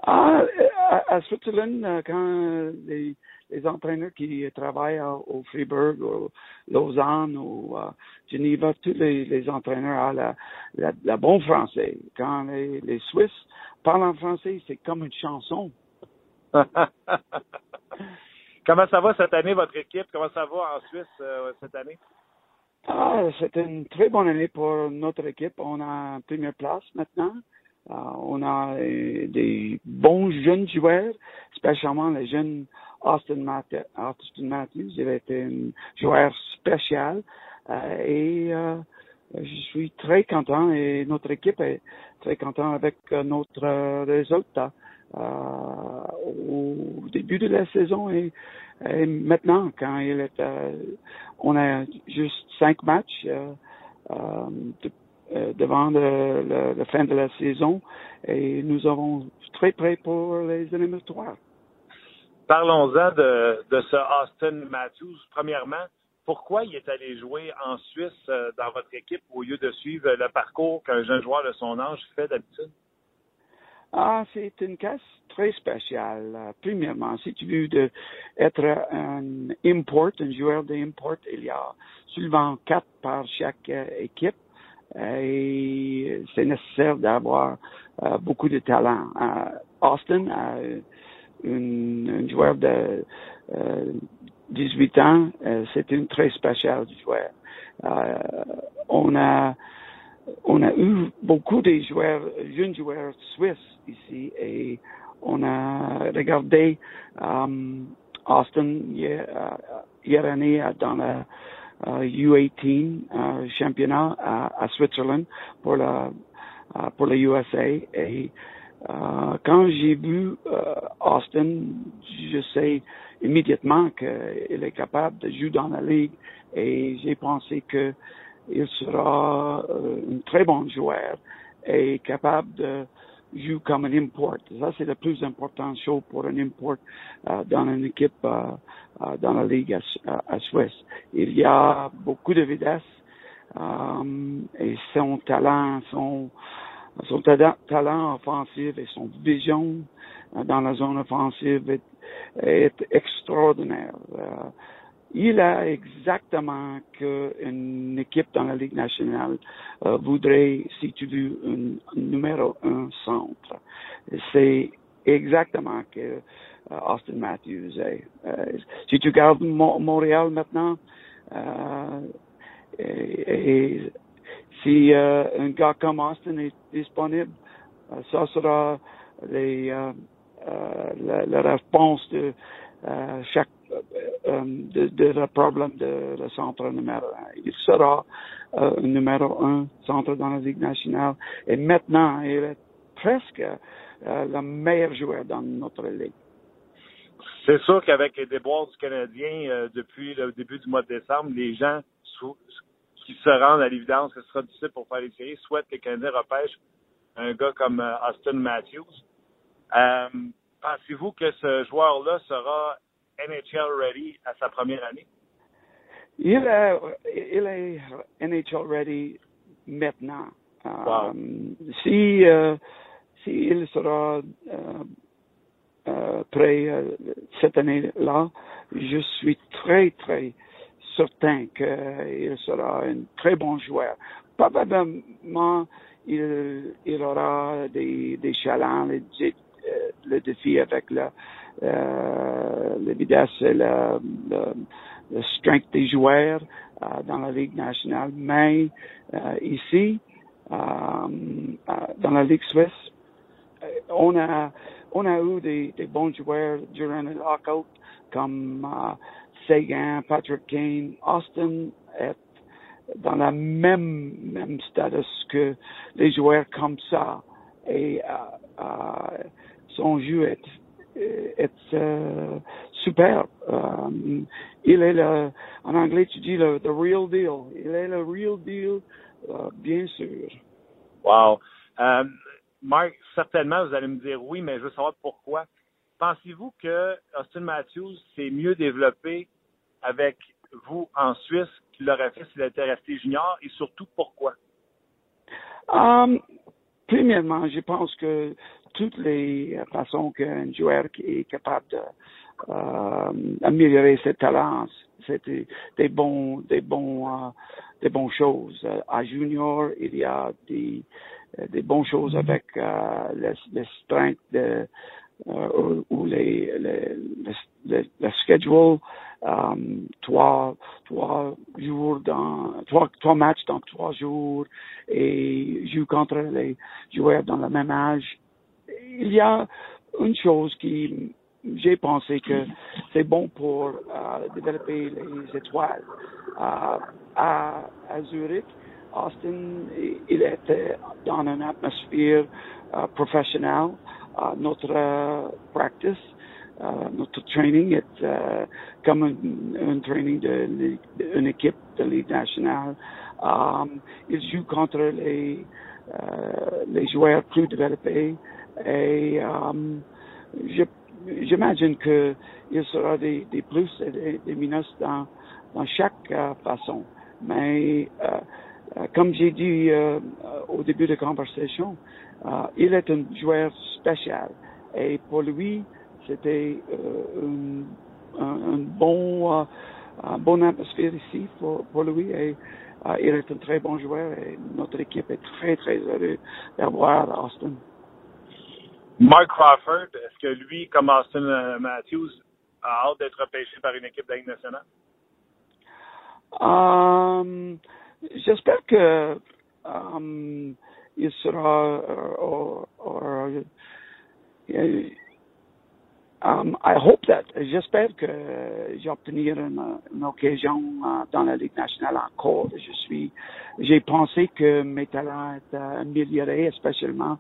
Ah, à, à Switzerland, euh, quand les, les entraîneurs qui travaillent au, Freiburg, au Lausanne, ou à Geneva, tous les, les entraîneurs ont la, la, la bon français. Quand les, les Suisses parlent en français, c'est comme une chanson. Comment ça va cette année, votre équipe? Comment ça va en Suisse euh, cette année? Ah, c'est une très bonne année pour notre équipe. On a une première place maintenant. Euh, on a euh, des bons jeunes joueurs, spécialement le jeune Austin, Math- Austin Matthews. Il a été un joueur spécial euh, et je suis très content et notre équipe est très content avec notre résultat au début de la saison et, maintenant quand il est on a juste cinq matchs devant le, le- la fin de la saison et nous avons très prêt pour les éliminatoires. Parlons-en de, de ce Austin Matthews. Premièrement, pourquoi il est allé jouer en Suisse euh, dans votre équipe au lieu de suivre le parcours qu'un jeune joueur de son âge fait d'habitude? Ah, c'est une casse très spéciale. Euh, Premièrement, si tu veux de, être un import, un joueur d'import, il y a souvent quatre par chaque euh, équipe euh, et c'est nécessaire d'avoir euh, beaucoup de talent. Euh, Austin a une, un joueur de euh, 18 ans, euh, c'est une très spécial joueur. Euh, on a on a eu beaucoup de joueurs, jeunes joueurs suisses ici et on a regardé um, Austin hier, euh, hier année euh, dans euh, U18 euh, championnat à, à Switzerland pour la euh, pour le USA et euh, quand j'ai vu euh, Austin, je sais immédiatement qu'il est capable de jouer dans la ligue et j'ai pensé que il sera euh, un très bon joueur et capable de jouer comme un import. Ça, c'est la plus importante chose pour un import euh, dans une équipe euh, euh, dans la Ligue à, à, Suisse. Il y a beaucoup de vitesse euh, et son talent, son, son talent, offensif et son vision euh, dans la zone offensive est, est extraordinaire. Il a exactement qu'une équipe dans la Ligue nationale euh, voudrait, si tu veux, un, numéro un centre. C'est exactement que euh, Austin Matthews est. Euh, si tu regardes Mo- Montréal maintenant, et, et si un gars comme Austin est disponible, ça sera les, la, la réponse de chaque de, de le problème de le centre numéro un. Il sera euh, numéro un centre dans la Ligue nationale et maintenant il est presque euh, le meilleur joueur dans notre ligue. C'est sûr qu'avec les déboires du Canadien euh, depuis le début du mois de décembre, les gens qui se rendent à l'évidence que ce sera difficile pour faire les séries souhaitent que le Canadien repêche un gars comme euh, Austin Matthews. Euh, Pensez-vous que ce joueur-là sera NHL ready à sa première année? Il est, il est NHL ready maintenant. Wow. Um, si, euh, si il sera euh, euh, prêt euh, cette année-là, je suis très, très certain qu'il sera un très bon joueur. Probablement, il, il aura des, des challenges, des, euh, le défi avec la, euh, la le, le, le strength des joueurs euh, dans la Ligue nationale. Mais euh, ici, dans la Ligue suisse, on a on a eu des, bons joueurs durant le lockout comme Sagan, Patrick Kane, Austin est dans la même même status que les joueurs comme ça et son jeu est est euh, super. Euh, il est le, en anglais tu dis le the real deal. Il est le real deal, euh, bien sûr. Wow. Euh, Marc, certainement, vous allez me dire oui, mais je veux savoir pourquoi. Pensez-vous que Austin Matthews s'est mieux développé avec vous en Suisse qu'il l'aurait fait s'il était resté junior? Et surtout pourquoi? Um, premièrement, je pense que toutes les façons qu'un joueur est capable d'améliorer ses talents. C'était des bons, des bons, des bonnes choses. à junior, il y a des, des bonnes choses avec le, le strength de, ou les, les, le, le schedule um, trois, trois jours dans, trois, trois matchs dans trois jours et joue contre les joueurs dans le même âge. Il y a une chose qui j'ai pensé que c'est bon pour euh, développer les étoiles. Euh, à, à Zurich, Austin, il était dans une atmosphère euh, professionnelle. Euh, notre euh, practice euh, notre training est comme un, un training d'une équipe de Ligue nationale. Il joue contre les, les joueurs plus développés et um, j'imagine qu'il sera des, des plus et des, des minus dans, dans chaque uh, façon. Mais uh, comme j'ai dit au début de la conversation, il est un joueur spécial et pour lui, c'était euh, un, un, bon, euh, bon atmosphère ici pour, pour lui et euh, il est un très bon joueur et notre équipe est très, très heureuse d'avoir Austin. Mark Crawford, est-ce que lui, comme Austin Matthews, a hâte d'être repêché par une équipe de Ligue nationale? Um, J'espère que um, il sera or, Um, I hope that. J'espère que j'obtenir une, occasion dans la Ligue nationale encore. Je suis, j'ai pensé que mes talents étaient améliorés, spécialement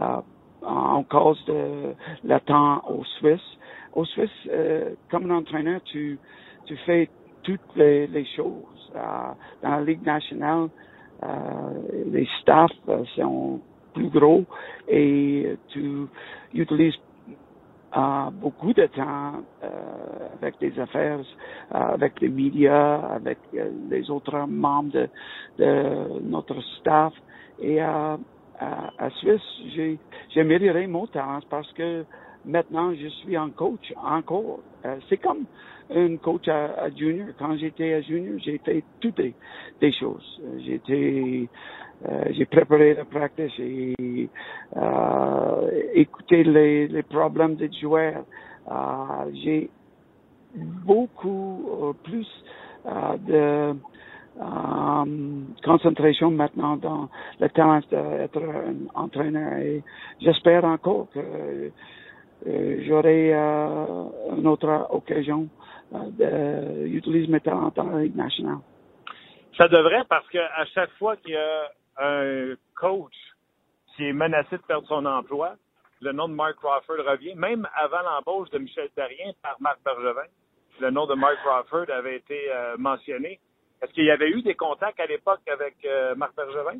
uh, en cause de le temps au Suisse. Au Suisse, euh, comme un entraîneur, tu, tu fais toutes les, les choses. Uh, dans la Ligue nationale, les staffs sont plus gros et tu utilises uh, beaucoup de temps euh, avec des affaires, euh, avec les médias, avec euh, les autres membres de, de notre staff. Et à, à Suisse, j'ai, j'ai amélioré mon talent parce que maintenant je suis un coach encore. c'est comme un coach à, junior. Quand j'étais à junior, j'ai fait toutes les, choses. J'étais euh, j'ai préparé la pratique, j'ai euh, écouté les, les problèmes des joueurs. Euh, j'ai beaucoup euh, plus euh, de concentration maintenant dans le talent d'être un entraîneur et j'espère encore que j'aurai une autre occasion d'utiliser mes talents dans la Ligue nationale. Ça devrait parce qu'à chaque fois qu'il y a un coach qui est menacé de perdre son emploi, le nom de Mark Crawford revient. Même avant l'embauche de Michel Darien par Marc Bergevin, le nom de Mark Crawford avait été euh, mentionné. Est-ce qu'il y avait eu des contacts à l'époque avec euh, Marc Bergevin?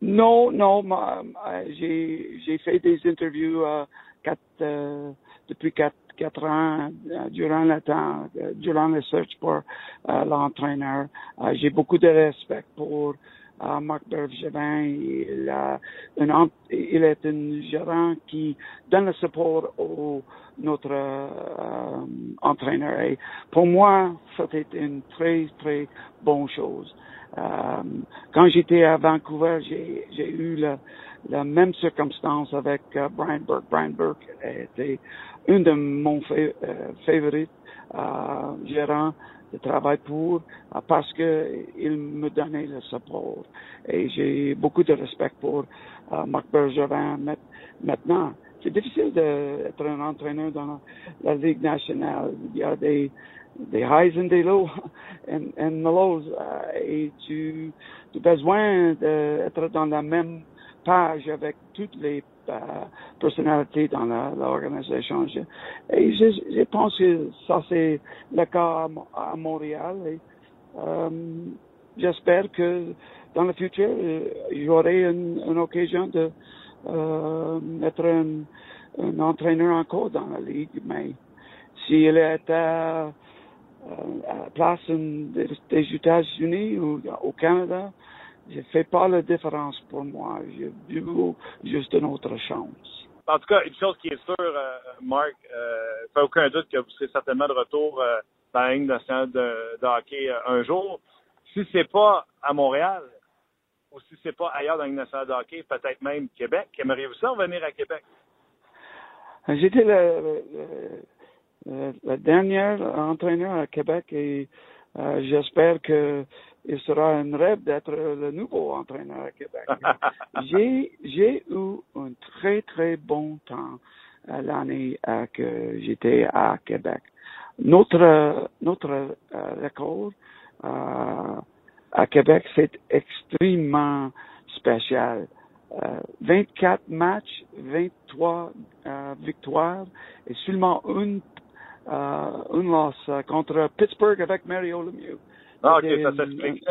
Non, non. Euh, j'ai, fait des interviews euh, quatre, euh, depuis quatre, quatre ans durant le temps, durant le search pour l'entraîneur. j'ai beaucoup de respect pour uh, Marc Bergevin. Il, a il est un gérant qui donne le support au notre euh, entraîneur. Et pour moi, c'était une très, très bonne chose. Euh, quand j'étais à Vancouver, j'ai eu la, la, même circonstance avec uh, Brian Burke. Brian Burke était un de mon fa euh, favorites euh, gérants de travail pour euh, parce que il me donnait le support. Et j'ai beaucoup de respect pour euh, Marc Bergevin maintenant. C'est difficile d'être un entraîneur dans la Ligue nationale. Il y a des, des highs and des lows and, and lows. Euh, et tu, tu as besoin d'être dans la même page avec toutes les euh, personnalités dans l'organisation. Et je, pense que ça c'est le cas à, Montréal. Euh, j'espère que dans le futur, j'aurai une, occasion de euh, être un, entraîneur encore dans la ligue. Mais s'il est à, à place des, des États-Unis ou au Canada, je ne fais pas la différence pour moi. Je veux juste une autre chance. en tout cas, une chose qui est sûre, euh, Marc, euh, fait aucun doute que vous serez certainement de retour euh, dans la ligne nationale de, de hockey euh, un jour. Si c'est pas à Montréal, ou si c'est pas ailleurs dans la ligne nationale de hockey, peut-être même Québec, aimeriez-vous ça venir à Québec? J'étais le, le, le, le dernier entraîneur à Québec et euh, j'espère que il sera un rêve d'être le nouveau entraîneur à Québec. j'ai j'ai eu un très très bon temps l'année euh, que j'étais à Québec. Notre notre euh, record euh, à Québec c'est extrêmement spécial. Euh, 24 matchs, 23 euh, victoires et seulement une euh, une loss euh, contre Pittsburgh avec Mario Lemieux. Ah, ok, ça s'explique.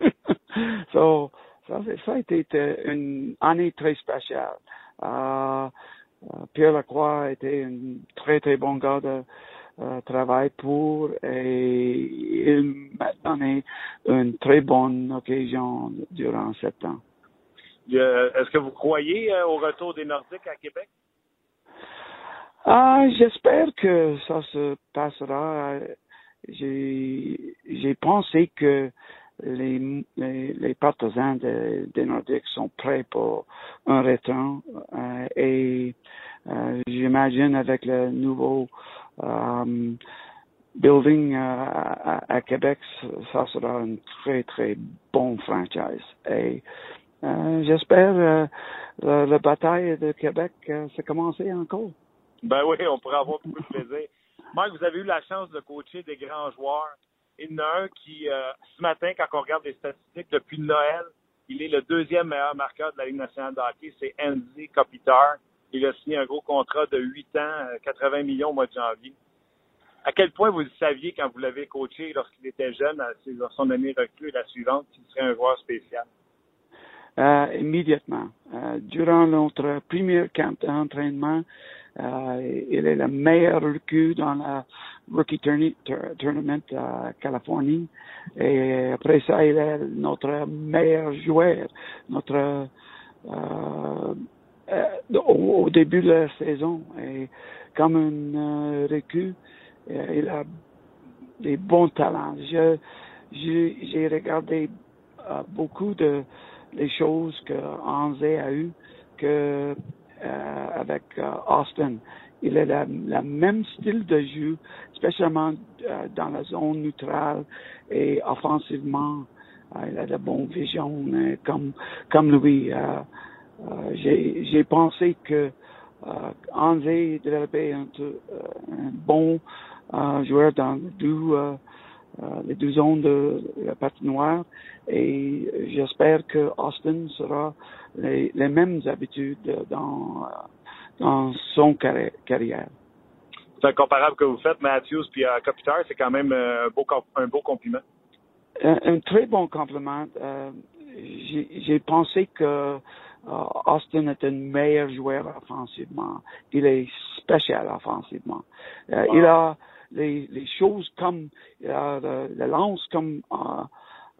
so, ça, ça a été euh, une année très spéciale. Euh, euh, Pierre Lacroix était un très très bon gars de euh, travail pour et il m'a donné une très bonne occasion durant sept ans. Euh, Est-ce que vous croyez au retour des Nordiques à Québec? Ah, j'espère que ça se passera. J'ai, pensé que les, les, les partisans de- des Nordiques sont prêts pour un retour euh, et euh, j'imagine avec le nouveau euh, building euh, à, à Québec, ça sera un très très bon franchise. Et euh, j'espère euh, la, la bataille de Québec s'est commencé encore. Ben oui, on pourrait avoir beaucoup de plaisir. Marc, vous avez eu la chance de coacher des grands joueurs. Il y en a un qui, euh, ce matin, quand on regarde les statistiques depuis Noël, il est le deuxième meilleur marqueur de la Ligue nationale de hockey, c'est Andy Kopitar. Il a signé un gros contrat de 8 ans, euh, 80 millions au mois de janvier. À quel point vous le saviez quand vous l'avez coaché lorsqu'il était jeune, à son année recrue et la suivante, qu'il serait un joueur spécial? Euh, immédiatement. Euh, durant notre premier camp d'entraînement, euh, il est le meilleur recrue dans la Rookie Tournament à Californie. Et après ça, il est notre meilleur joueur. Notre euh, euh, au, début de la saison. Et comme un euh, euh, il a des bons talents. Je, j'ai, regardé euh, beaucoup de les choses que Hanze a eu que euh, avec euh, Austin. Il a la, la même style de jeu, spécialement euh, dans la zone neutrale et offensivement. Euh, il a de bonnes visions euh, comme comme lui. Euh, euh, j'ai, pensé que euh, Hanze développait un, euh, un bon euh, joueur dans les deux, euh, euh, les deux zones de la patinoire et j'espère que Austin sera les, les mêmes habitudes dans, euh, dans son carri- carrière. C'est un comparable que vous faites, Matthews puis euh, Kopitar, c'est quand même euh, un beau, com- un beau compliment. Un, un très bon compliment. Euh, j'ai pensé que euh, Austin est un meilleur joueur offensivement. Il est spécial offensivement. Euh, Wow. Il a les, les choses comme il a le, le lance comme euh,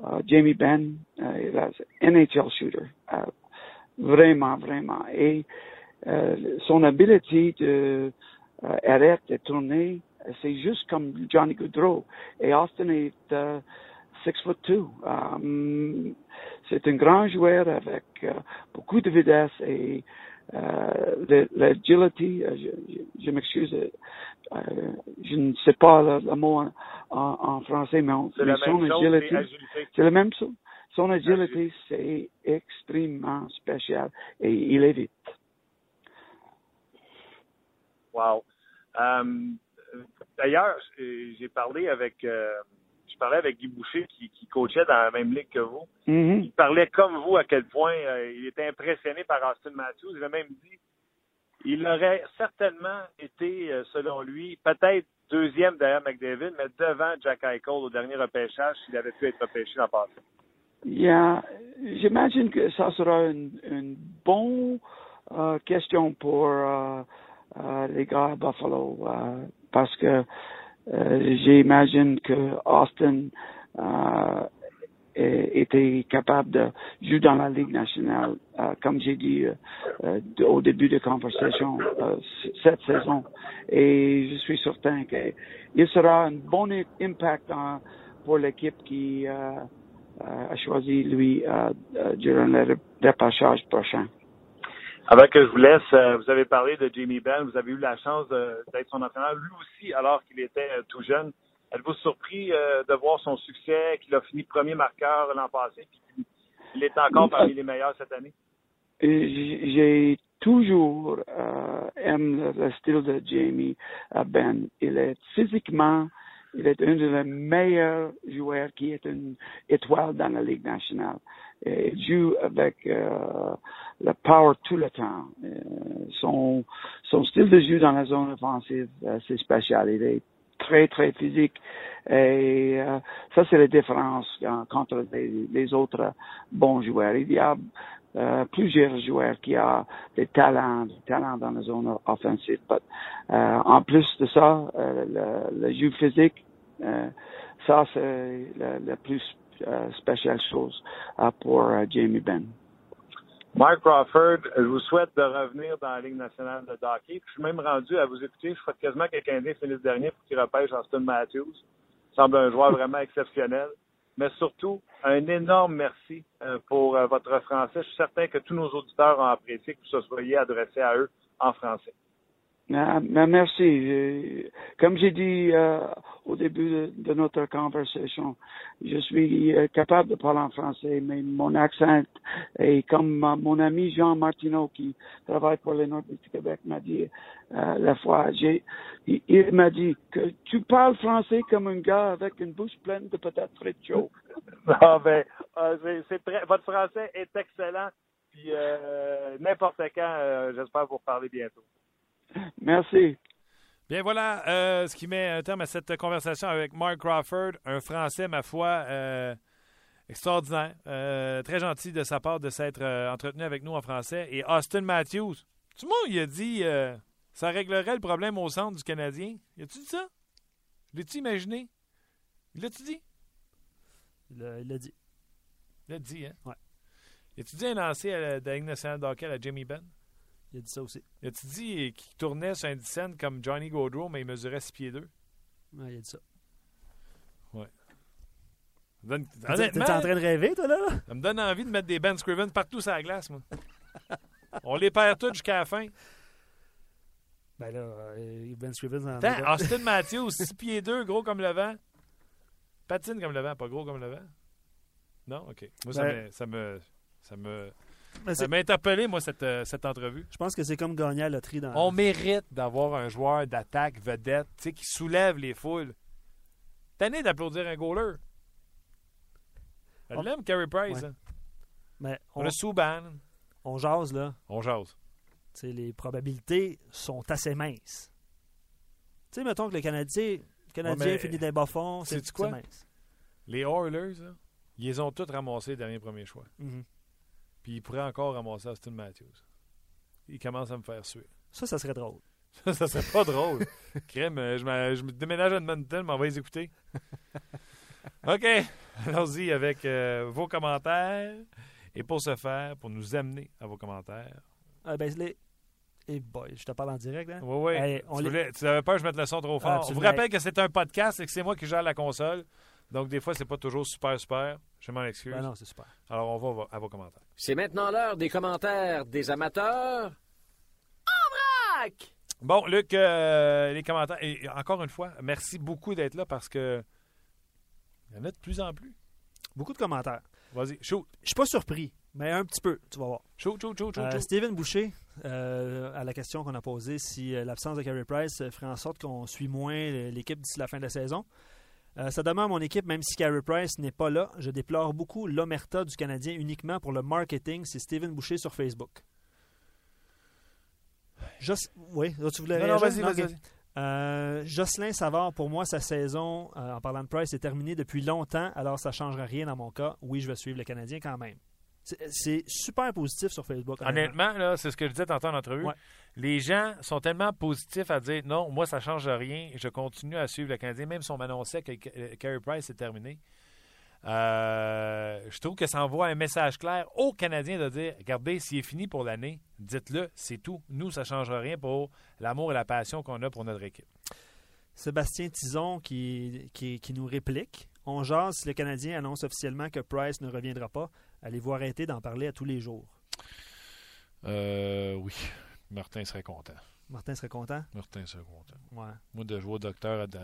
euh, Jamie Benn. Euh, il a NHL shooter. Vraiment, vraiment. Et euh, son ability de euh, arrêter, de tourner, c'est juste comme Johnny Goodrow. Et Austin est euh, six foot. Um, c'est un grand joueur avec euh, beaucoup de vitesse et euh, l'agility, je, je, je m'excuse, je ne sais pas le, le mot en, en, en français, mais, on- mais la son agilité. c'est le même chose. Son agility, c'est extrêmement spécial et il est vite. Wow. Euh, D'ailleurs, j'ai parlé avec euh, je parlais avec Guy Boucher qui, qui coachait dans la même ligue que vous. Mhm. Il parlait comme vous à quel point euh, il était impressionné par Austin Matthews. Il a même dit il aurait certainement été, selon lui, peut-être deuxième derrière McDavid, mais devant Jack Eichel au dernier repêchage s'il avait pu être repêché dans le passé. Yeah, j'imagine que ça sera une, une bonne euh, question pour euh, euh, les gars à Buffalo euh, parce que euh, j'imagine que Austin euh, était capable de jouer dans la Ligue nationale, comme j'ai dit au début de conversation cette saison. Et je suis certain qu'il sera un bon impact pour l'équipe qui a choisi lui euh, euh, durant le repêchage prochain. Avant que je vous laisse, euh, vous avez parlé de Jamie Benn. Vous avez eu la chance d'être son entraîneur, lui aussi, alors qu'il était euh, tout jeune. Êtes-vous surpris euh, de voir son succès, qu'il a fini premier marqueur l'an passé, puis qu'il est encore parmi les meilleurs cette année? J'ai toujours euh, aimé le, le style de Jamie euh, Ben. Il est physiquement, il est un des meilleurs joueurs qui est une étoile dans la Ligue nationale. Il joue avec euh, le power tout le temps. Euh, son, style de jeu dans la zone offensive, euh, c'est spécial. Il est très, très physique. Et euh, ça, c'est la différence contre les, autres bons joueurs. Euh, plusieurs joueurs qui ont des talents, des talents dans la zone offensive. Euh, en plus de ça, euh, le, jeu physique, ça c'est la, plus spéciale chose pour Jamie Benn. Mark Crawford, je vous souhaite de revenir dans la Ligue nationale de hockey. Je suis même rendu à vous écouter. Je souhaite quasiment que le Canadien finisse dernier pour qu'il repêche Austin Matthews. Il semble un joueur vraiment exceptionnel. Mais surtout, un énorme merci euh, pour euh, votre français. Je suis certain que tous nos auditeurs ont apprécié que vous soyez adressé à eux en français. Ah, merci. Comme j'ai dit euh, au début de, notre conversation, je suis euh, capable de parler en français, mais mon accent est comme euh, mon ami Jean Martineau qui travaille pour les Nordiques du Québec m'a dit euh, la fois. J'ai, il, m'a dit que tu parles français comme un gars avec une bouche pleine de patates frites chaudes. Ah ben, euh, c'est- très- votre français est excellent. Puis euh, n'importe quand, j'espère vous reparler bientôt. Merci. Bien voilà euh, ce qui met un terme à cette conversation avec Mark Crawford, un Français, ma foi, euh, extraordinaire. Euh, très gentil de sa part de s'être euh, entretenu avec nous en français. Et Austin Matthews, tout le monde, il a dit euh, ça réglerait le problème au centre du Canadien. Y a-tu dit ça? L'as-tu imaginé? L'as-tu dit? Il l'a- dit. Il l'a dit, hein? Ouais. Y a-tu dit un lancé à la, de la Ligue nationale de hockey à Jamie Benn? Il a dit ça aussi. Y a-tu dit qu'il tournait sur un 10 cents comme Johnny Gaudreau, mais il mesurait 6 pieds 2? Ouais, il a dit ça. Donne- T'es en train de rêver, toi, là? ça me donne envie de mettre des Ben Scriven partout sur la glace, moi. On les perd tous jusqu'à la fin. Ben là, euh, Ben Scrivens en Attends, Austin Matthews, 6 pieds 2, gros comme le vent. Patine comme le vent, pas gros comme le vent. Non? OK. Moi, ça, Ben- me, ça me... Ça me... Ça m'a interpellé, moi, cette, euh, cette entrevue. Je pense que c'est comme gagner à la loterie dans. On mérite d'avoir un joueur d'attaque vedette, tu sais, qui soulève les foules. Tanné d'applaudir un goaler. Elle On- l'aime, Carey Price. Ouais. hein. Mais On on, a Souban. on jase, là. On jase. Tu sais, les probabilités sont assez minces. Tu sais, mettons que le Canadien, le Canadien Ouais, finit d'un bas fond, c'est mince. Les Oilers, là, ils les ont tous ramassés le dernier premier choix. Mhm. Puis ils pourraient encore ramasser Austin Matthews. Il commence à me faire suer. Ça, ça serait drôle. Ça, ça serait pas drôle. Crème, euh, je, je me déménage à Edmonton, mais on va les écouter. OK. Allons-y avec euh, vos commentaires. Et pour ce faire, pour nous amener à vos commentaires. Ah, ben, les... Eh boy, je te parle en direct, hein? Oui, oui. Hey, on tu, voulais- tu avais peur que je mette le son trop fort. On vous Absolument. rappelle que c'est un podcast et que c'est moi qui gère la console. Donc, des fois, c'est pas toujours super, super. Je m'en excuse. Ben non, c'est super. Alors, on va à vos commentaires. C'est maintenant l'heure des commentaires des amateurs. En vrac! Bon, Luc, euh, les commentaires. Et encore une fois, merci beaucoup d'être là parce que il y en a de plus en plus. Beaucoup de commentaires. Vas-y, shoot, Je suis pas surpris, mais un petit peu, tu vas voir. shoot, shoot, shoot, shoot. Euh. Steven Boucher, euh, à la question qu'on a posée, si euh, l'absence de Carey Price ferait en sorte qu'on suit moins l'équipe d'ici la fin de la saison. Euh, ça demeure mon équipe, même si Carey Price n'est pas là. Je déplore beaucoup l'omerta du Canadien uniquement pour le marketing. C'est Steven Boucher sur Facebook. Jos- Oui, là, tu voulais Non, vas-y, vas-y. Euh, Jocelyn Savard, pour moi, sa saison, euh, en parlant de Price, est terminée depuis longtemps, alors ça ne changera rien dans mon cas. Oui, je vais suivre le Canadien quand même. C'est- C'est super positif sur Facebook. Honnêtement, là, c'est ce que je disais tantôt en entrevue. Ouais. Les gens sont tellement positifs à dire non, moi, ça change rien. Je continue à suivre le Canadien, même si on m'annonçait que euh, Carey Price est terminé. Euh, je trouve que ça envoie un message clair aux Canadiens de dire regardez, s'il est fini pour l'année, dites-le, c'est tout. Nous, ça ne changera rien pour l'amour et la passion qu'on a pour notre équipe. Sébastien Tison qui, qui, qui nous réplique. On jase si le Canadien annonce officiellement que Price ne reviendra pas. Allez-vous arrêter d'en parler à tous les jours? Euh, oui, Martin serait content. Martin serait content? Martin serait content. Ouais. Moi, de jouer au docteur. De...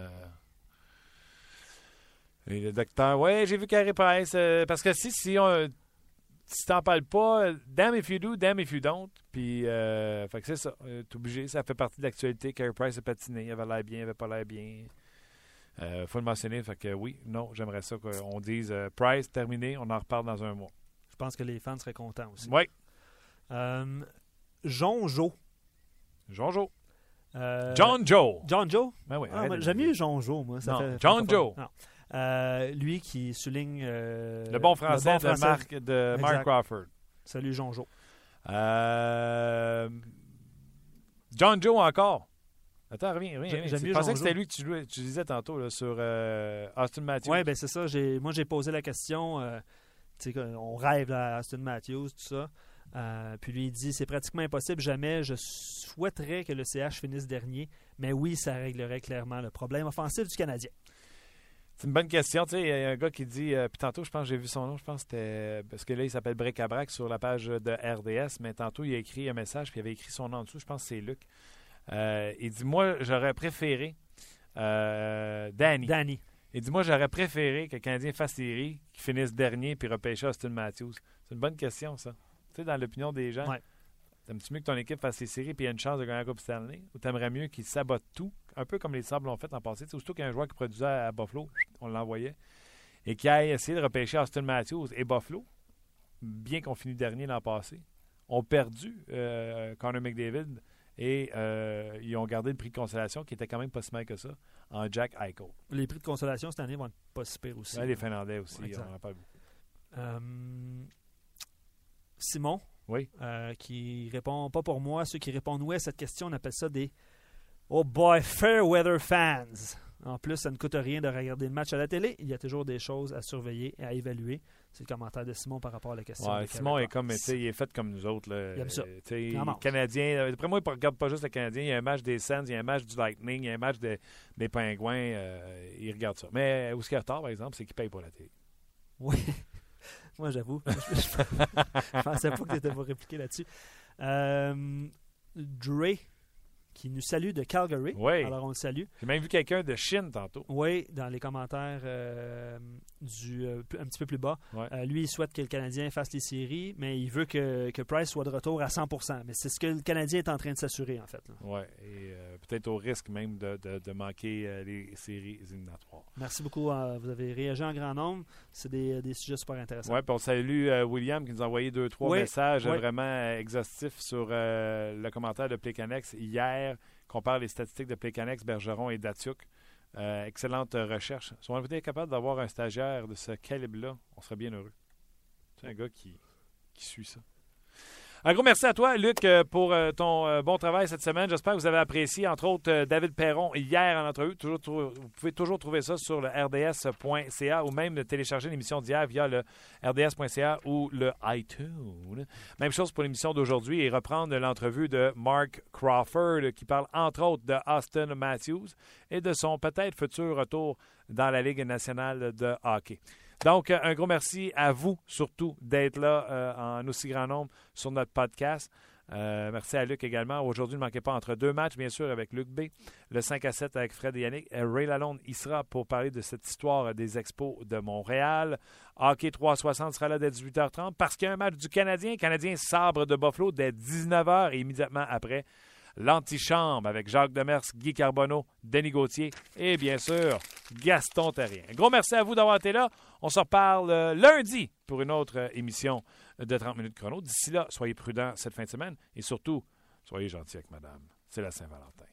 Et le docteur, ouais, j'ai vu Carey Price. euh, parce que si, si on. Si t'en parles pas, damn if you do, damn if you don't. Puis, euh, fait que c'est ça. Euh, T'es obligé. Ça fait partie de l'actualité. Carey Price a patiné. Il avait l'air bien, il avait pas l'air bien. Euh, faut le mentionner. Fait que oui, non, j'aimerais ça qu'on dise euh, Price, terminé. On en reparle dans un mois. Je pense que les fans seraient contents aussi. Oui. Jonjo. Jean-Jo. Euh, John Joe. John Joe? Ben oui, Ah, J'aime mieux Jonjo, moi. Ça Non, fait John. Joe. Non. Euh, lui qui souligne euh, Le bon français, bon de. Mark, de Mark Exact. Crawford. Salut Jonjo. Euh, John Joe encore. Attends, reviens, reviens. J'ai- reviens. Je pensais John que c'était Joe. lui que tu, disais tantôt là, sur euh, Austin Matthews. Oui, ben c'est ça. Moi, j'ai posé la question. on rêve à Aston Matthews, tout ça. Euh, puis lui, il dit c'est pratiquement impossible. Jamais je souhaiterais que le CH finisse dernier. Mais oui, ça réglerait clairement le problème offensif du Canadien. C'est une bonne question. Tu sais, il y a un gars qui dit, euh, puis tantôt, je pense que j'ai vu son nom, je pense que c'était, parce que là, il s'appelle Break à Brac sur la page de RDS, mais tantôt, il a écrit un message, puis il avait écrit son nom en dessous, je pense que c'est Luc. Euh, il dit, moi, j'aurais préféré, euh, Danny. Danny. Il dit, moi, j'aurais préféré que le Canadien fasse série, qu'il finisse dernier, puis repêcher Austin Matthews. C'est une bonne question, ça. Tu sais, dans l'opinion des gens, Ouais. t'aimes-tu mieux que ton équipe fasse les séries puis ait une chance de gagner la Coupe Stanley? Ou t'aimerais mieux qu'ils sabotent tout, un peu comme les Sables l'ont fait en passé? Tu sais, Surtout qu'un joueur qui produisait à Buffalo, on l'envoyait, et qui a essayé de repêcher Austin Matthews et Buffalo, bien qu'on finit dernier l'an passé, ont perdu euh, Connor McDavid et euh, ils ont gardé le prix de consolation qui était quand même pas si mal que ça en Jack Eichel. Les prix de consolation cette année vont être pas si pires aussi. Ouais, les Finlandais aussi, on en parle beaucoup. Euh, Simon, Oui. euh, qui répond pas pour moi. Ceux qui répondent oui à cette question, on appelle ça des Oh boy, fair weather fans. En plus, ça ne coûte rien de regarder le match à la télé. Il y a toujours des choses à surveiller et à évaluer. C'est le commentaire de Simon par rapport à la question. Ouais, Simon est comme, tu Price. sais, il est fait comme nous autres. Là. Il aime ça. Il. Canadien, euh, d'après moi, il ne regarde pas juste le Canadien. Il y a un match des Sens, il y a un match du Lightning, il y a un match de- des Pingouins. euh, il regarde ça. Mais où ce par exemple, c'est qu'il paye pour la télé. Oui. Moi, j'avoue. je, pensais pas que tu étais pour répliquer là-dessus. Euh, Dre, qui nous salue de Calgary. Oui. Alors, on le salue. J'ai même vu quelqu'un de Chine tantôt. Oui, dans les commentaires euh, du, euh, un petit peu plus bas. Euh, lui, il souhaite que le Canadien fasse les séries, mais il veut que, que Price soit de retour à 100% Mais c'est ce que le Canadien est en train de s'assurer, en fait. Oui, et peut-être au risque même de, de- de manquer les séries éliminatoires. Merci beaucoup. vous avez réagi en grand nombre. C'est des, des sujets super intéressants. Oui, puis on salue William qui nous a envoyé deux, trois Oui, messages vraiment exhaustifs sur le commentaire de Plécanex hier, qu'on parle les statistiques de Plécanex, Bergeron et Datsuk. Euh, excellente recherche. Si on était capable d'avoir un stagiaire de ce calibre-là, on serait bien heureux. C'est un gars qui suit ça. Un gros merci à toi, Luc, euh, pour euh, ton euh, bon travail cette semaine. J'espère que vous avez apprécié, entre autres, David Perron hier en entrevue. Vous pouvez toujours trouver ça sur le rds.ca ou même télécharger l'émission d'hier via le rds.ca ou le iTunes. Même chose pour l'émission d'aujourd'hui et reprendre l'entrevue de Mark Crawford qui parle, entre autres, de Austin Matthews et de son peut-être futur retour dans la Ligue nationale de hockey. Donc, un gros merci à vous, surtout, d'être là euh, en aussi grand nombre sur notre podcast. Euh, merci à Luc également. Aujourd'hui, ne manquez pas entre deux matchs, bien sûr, avec Luc B. Le 5 à 7 avec Fred et Yannick. Euh, Ray Lalonde y sera pour parler de cette histoire des expos de Montréal. Hockey 360 sera là dès 18h30 parce qu'il y a un match du Canadien. Canadien Sabre de Buffalo dès 19h et immédiatement après. L'antichambre avec Jacques Demers, Guy Carbonneau, Denis Gauthier et bien sûr Gaston Terrien. Un gros merci à vous d'avoir été là. On se reparle euh, lundi pour une autre euh, émission de 30 minutes chrono. D'ici là, soyez prudents cette fin de semaine et surtout, soyez gentils avec madame. C'est la Saint-Valentin.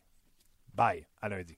Bye, à lundi.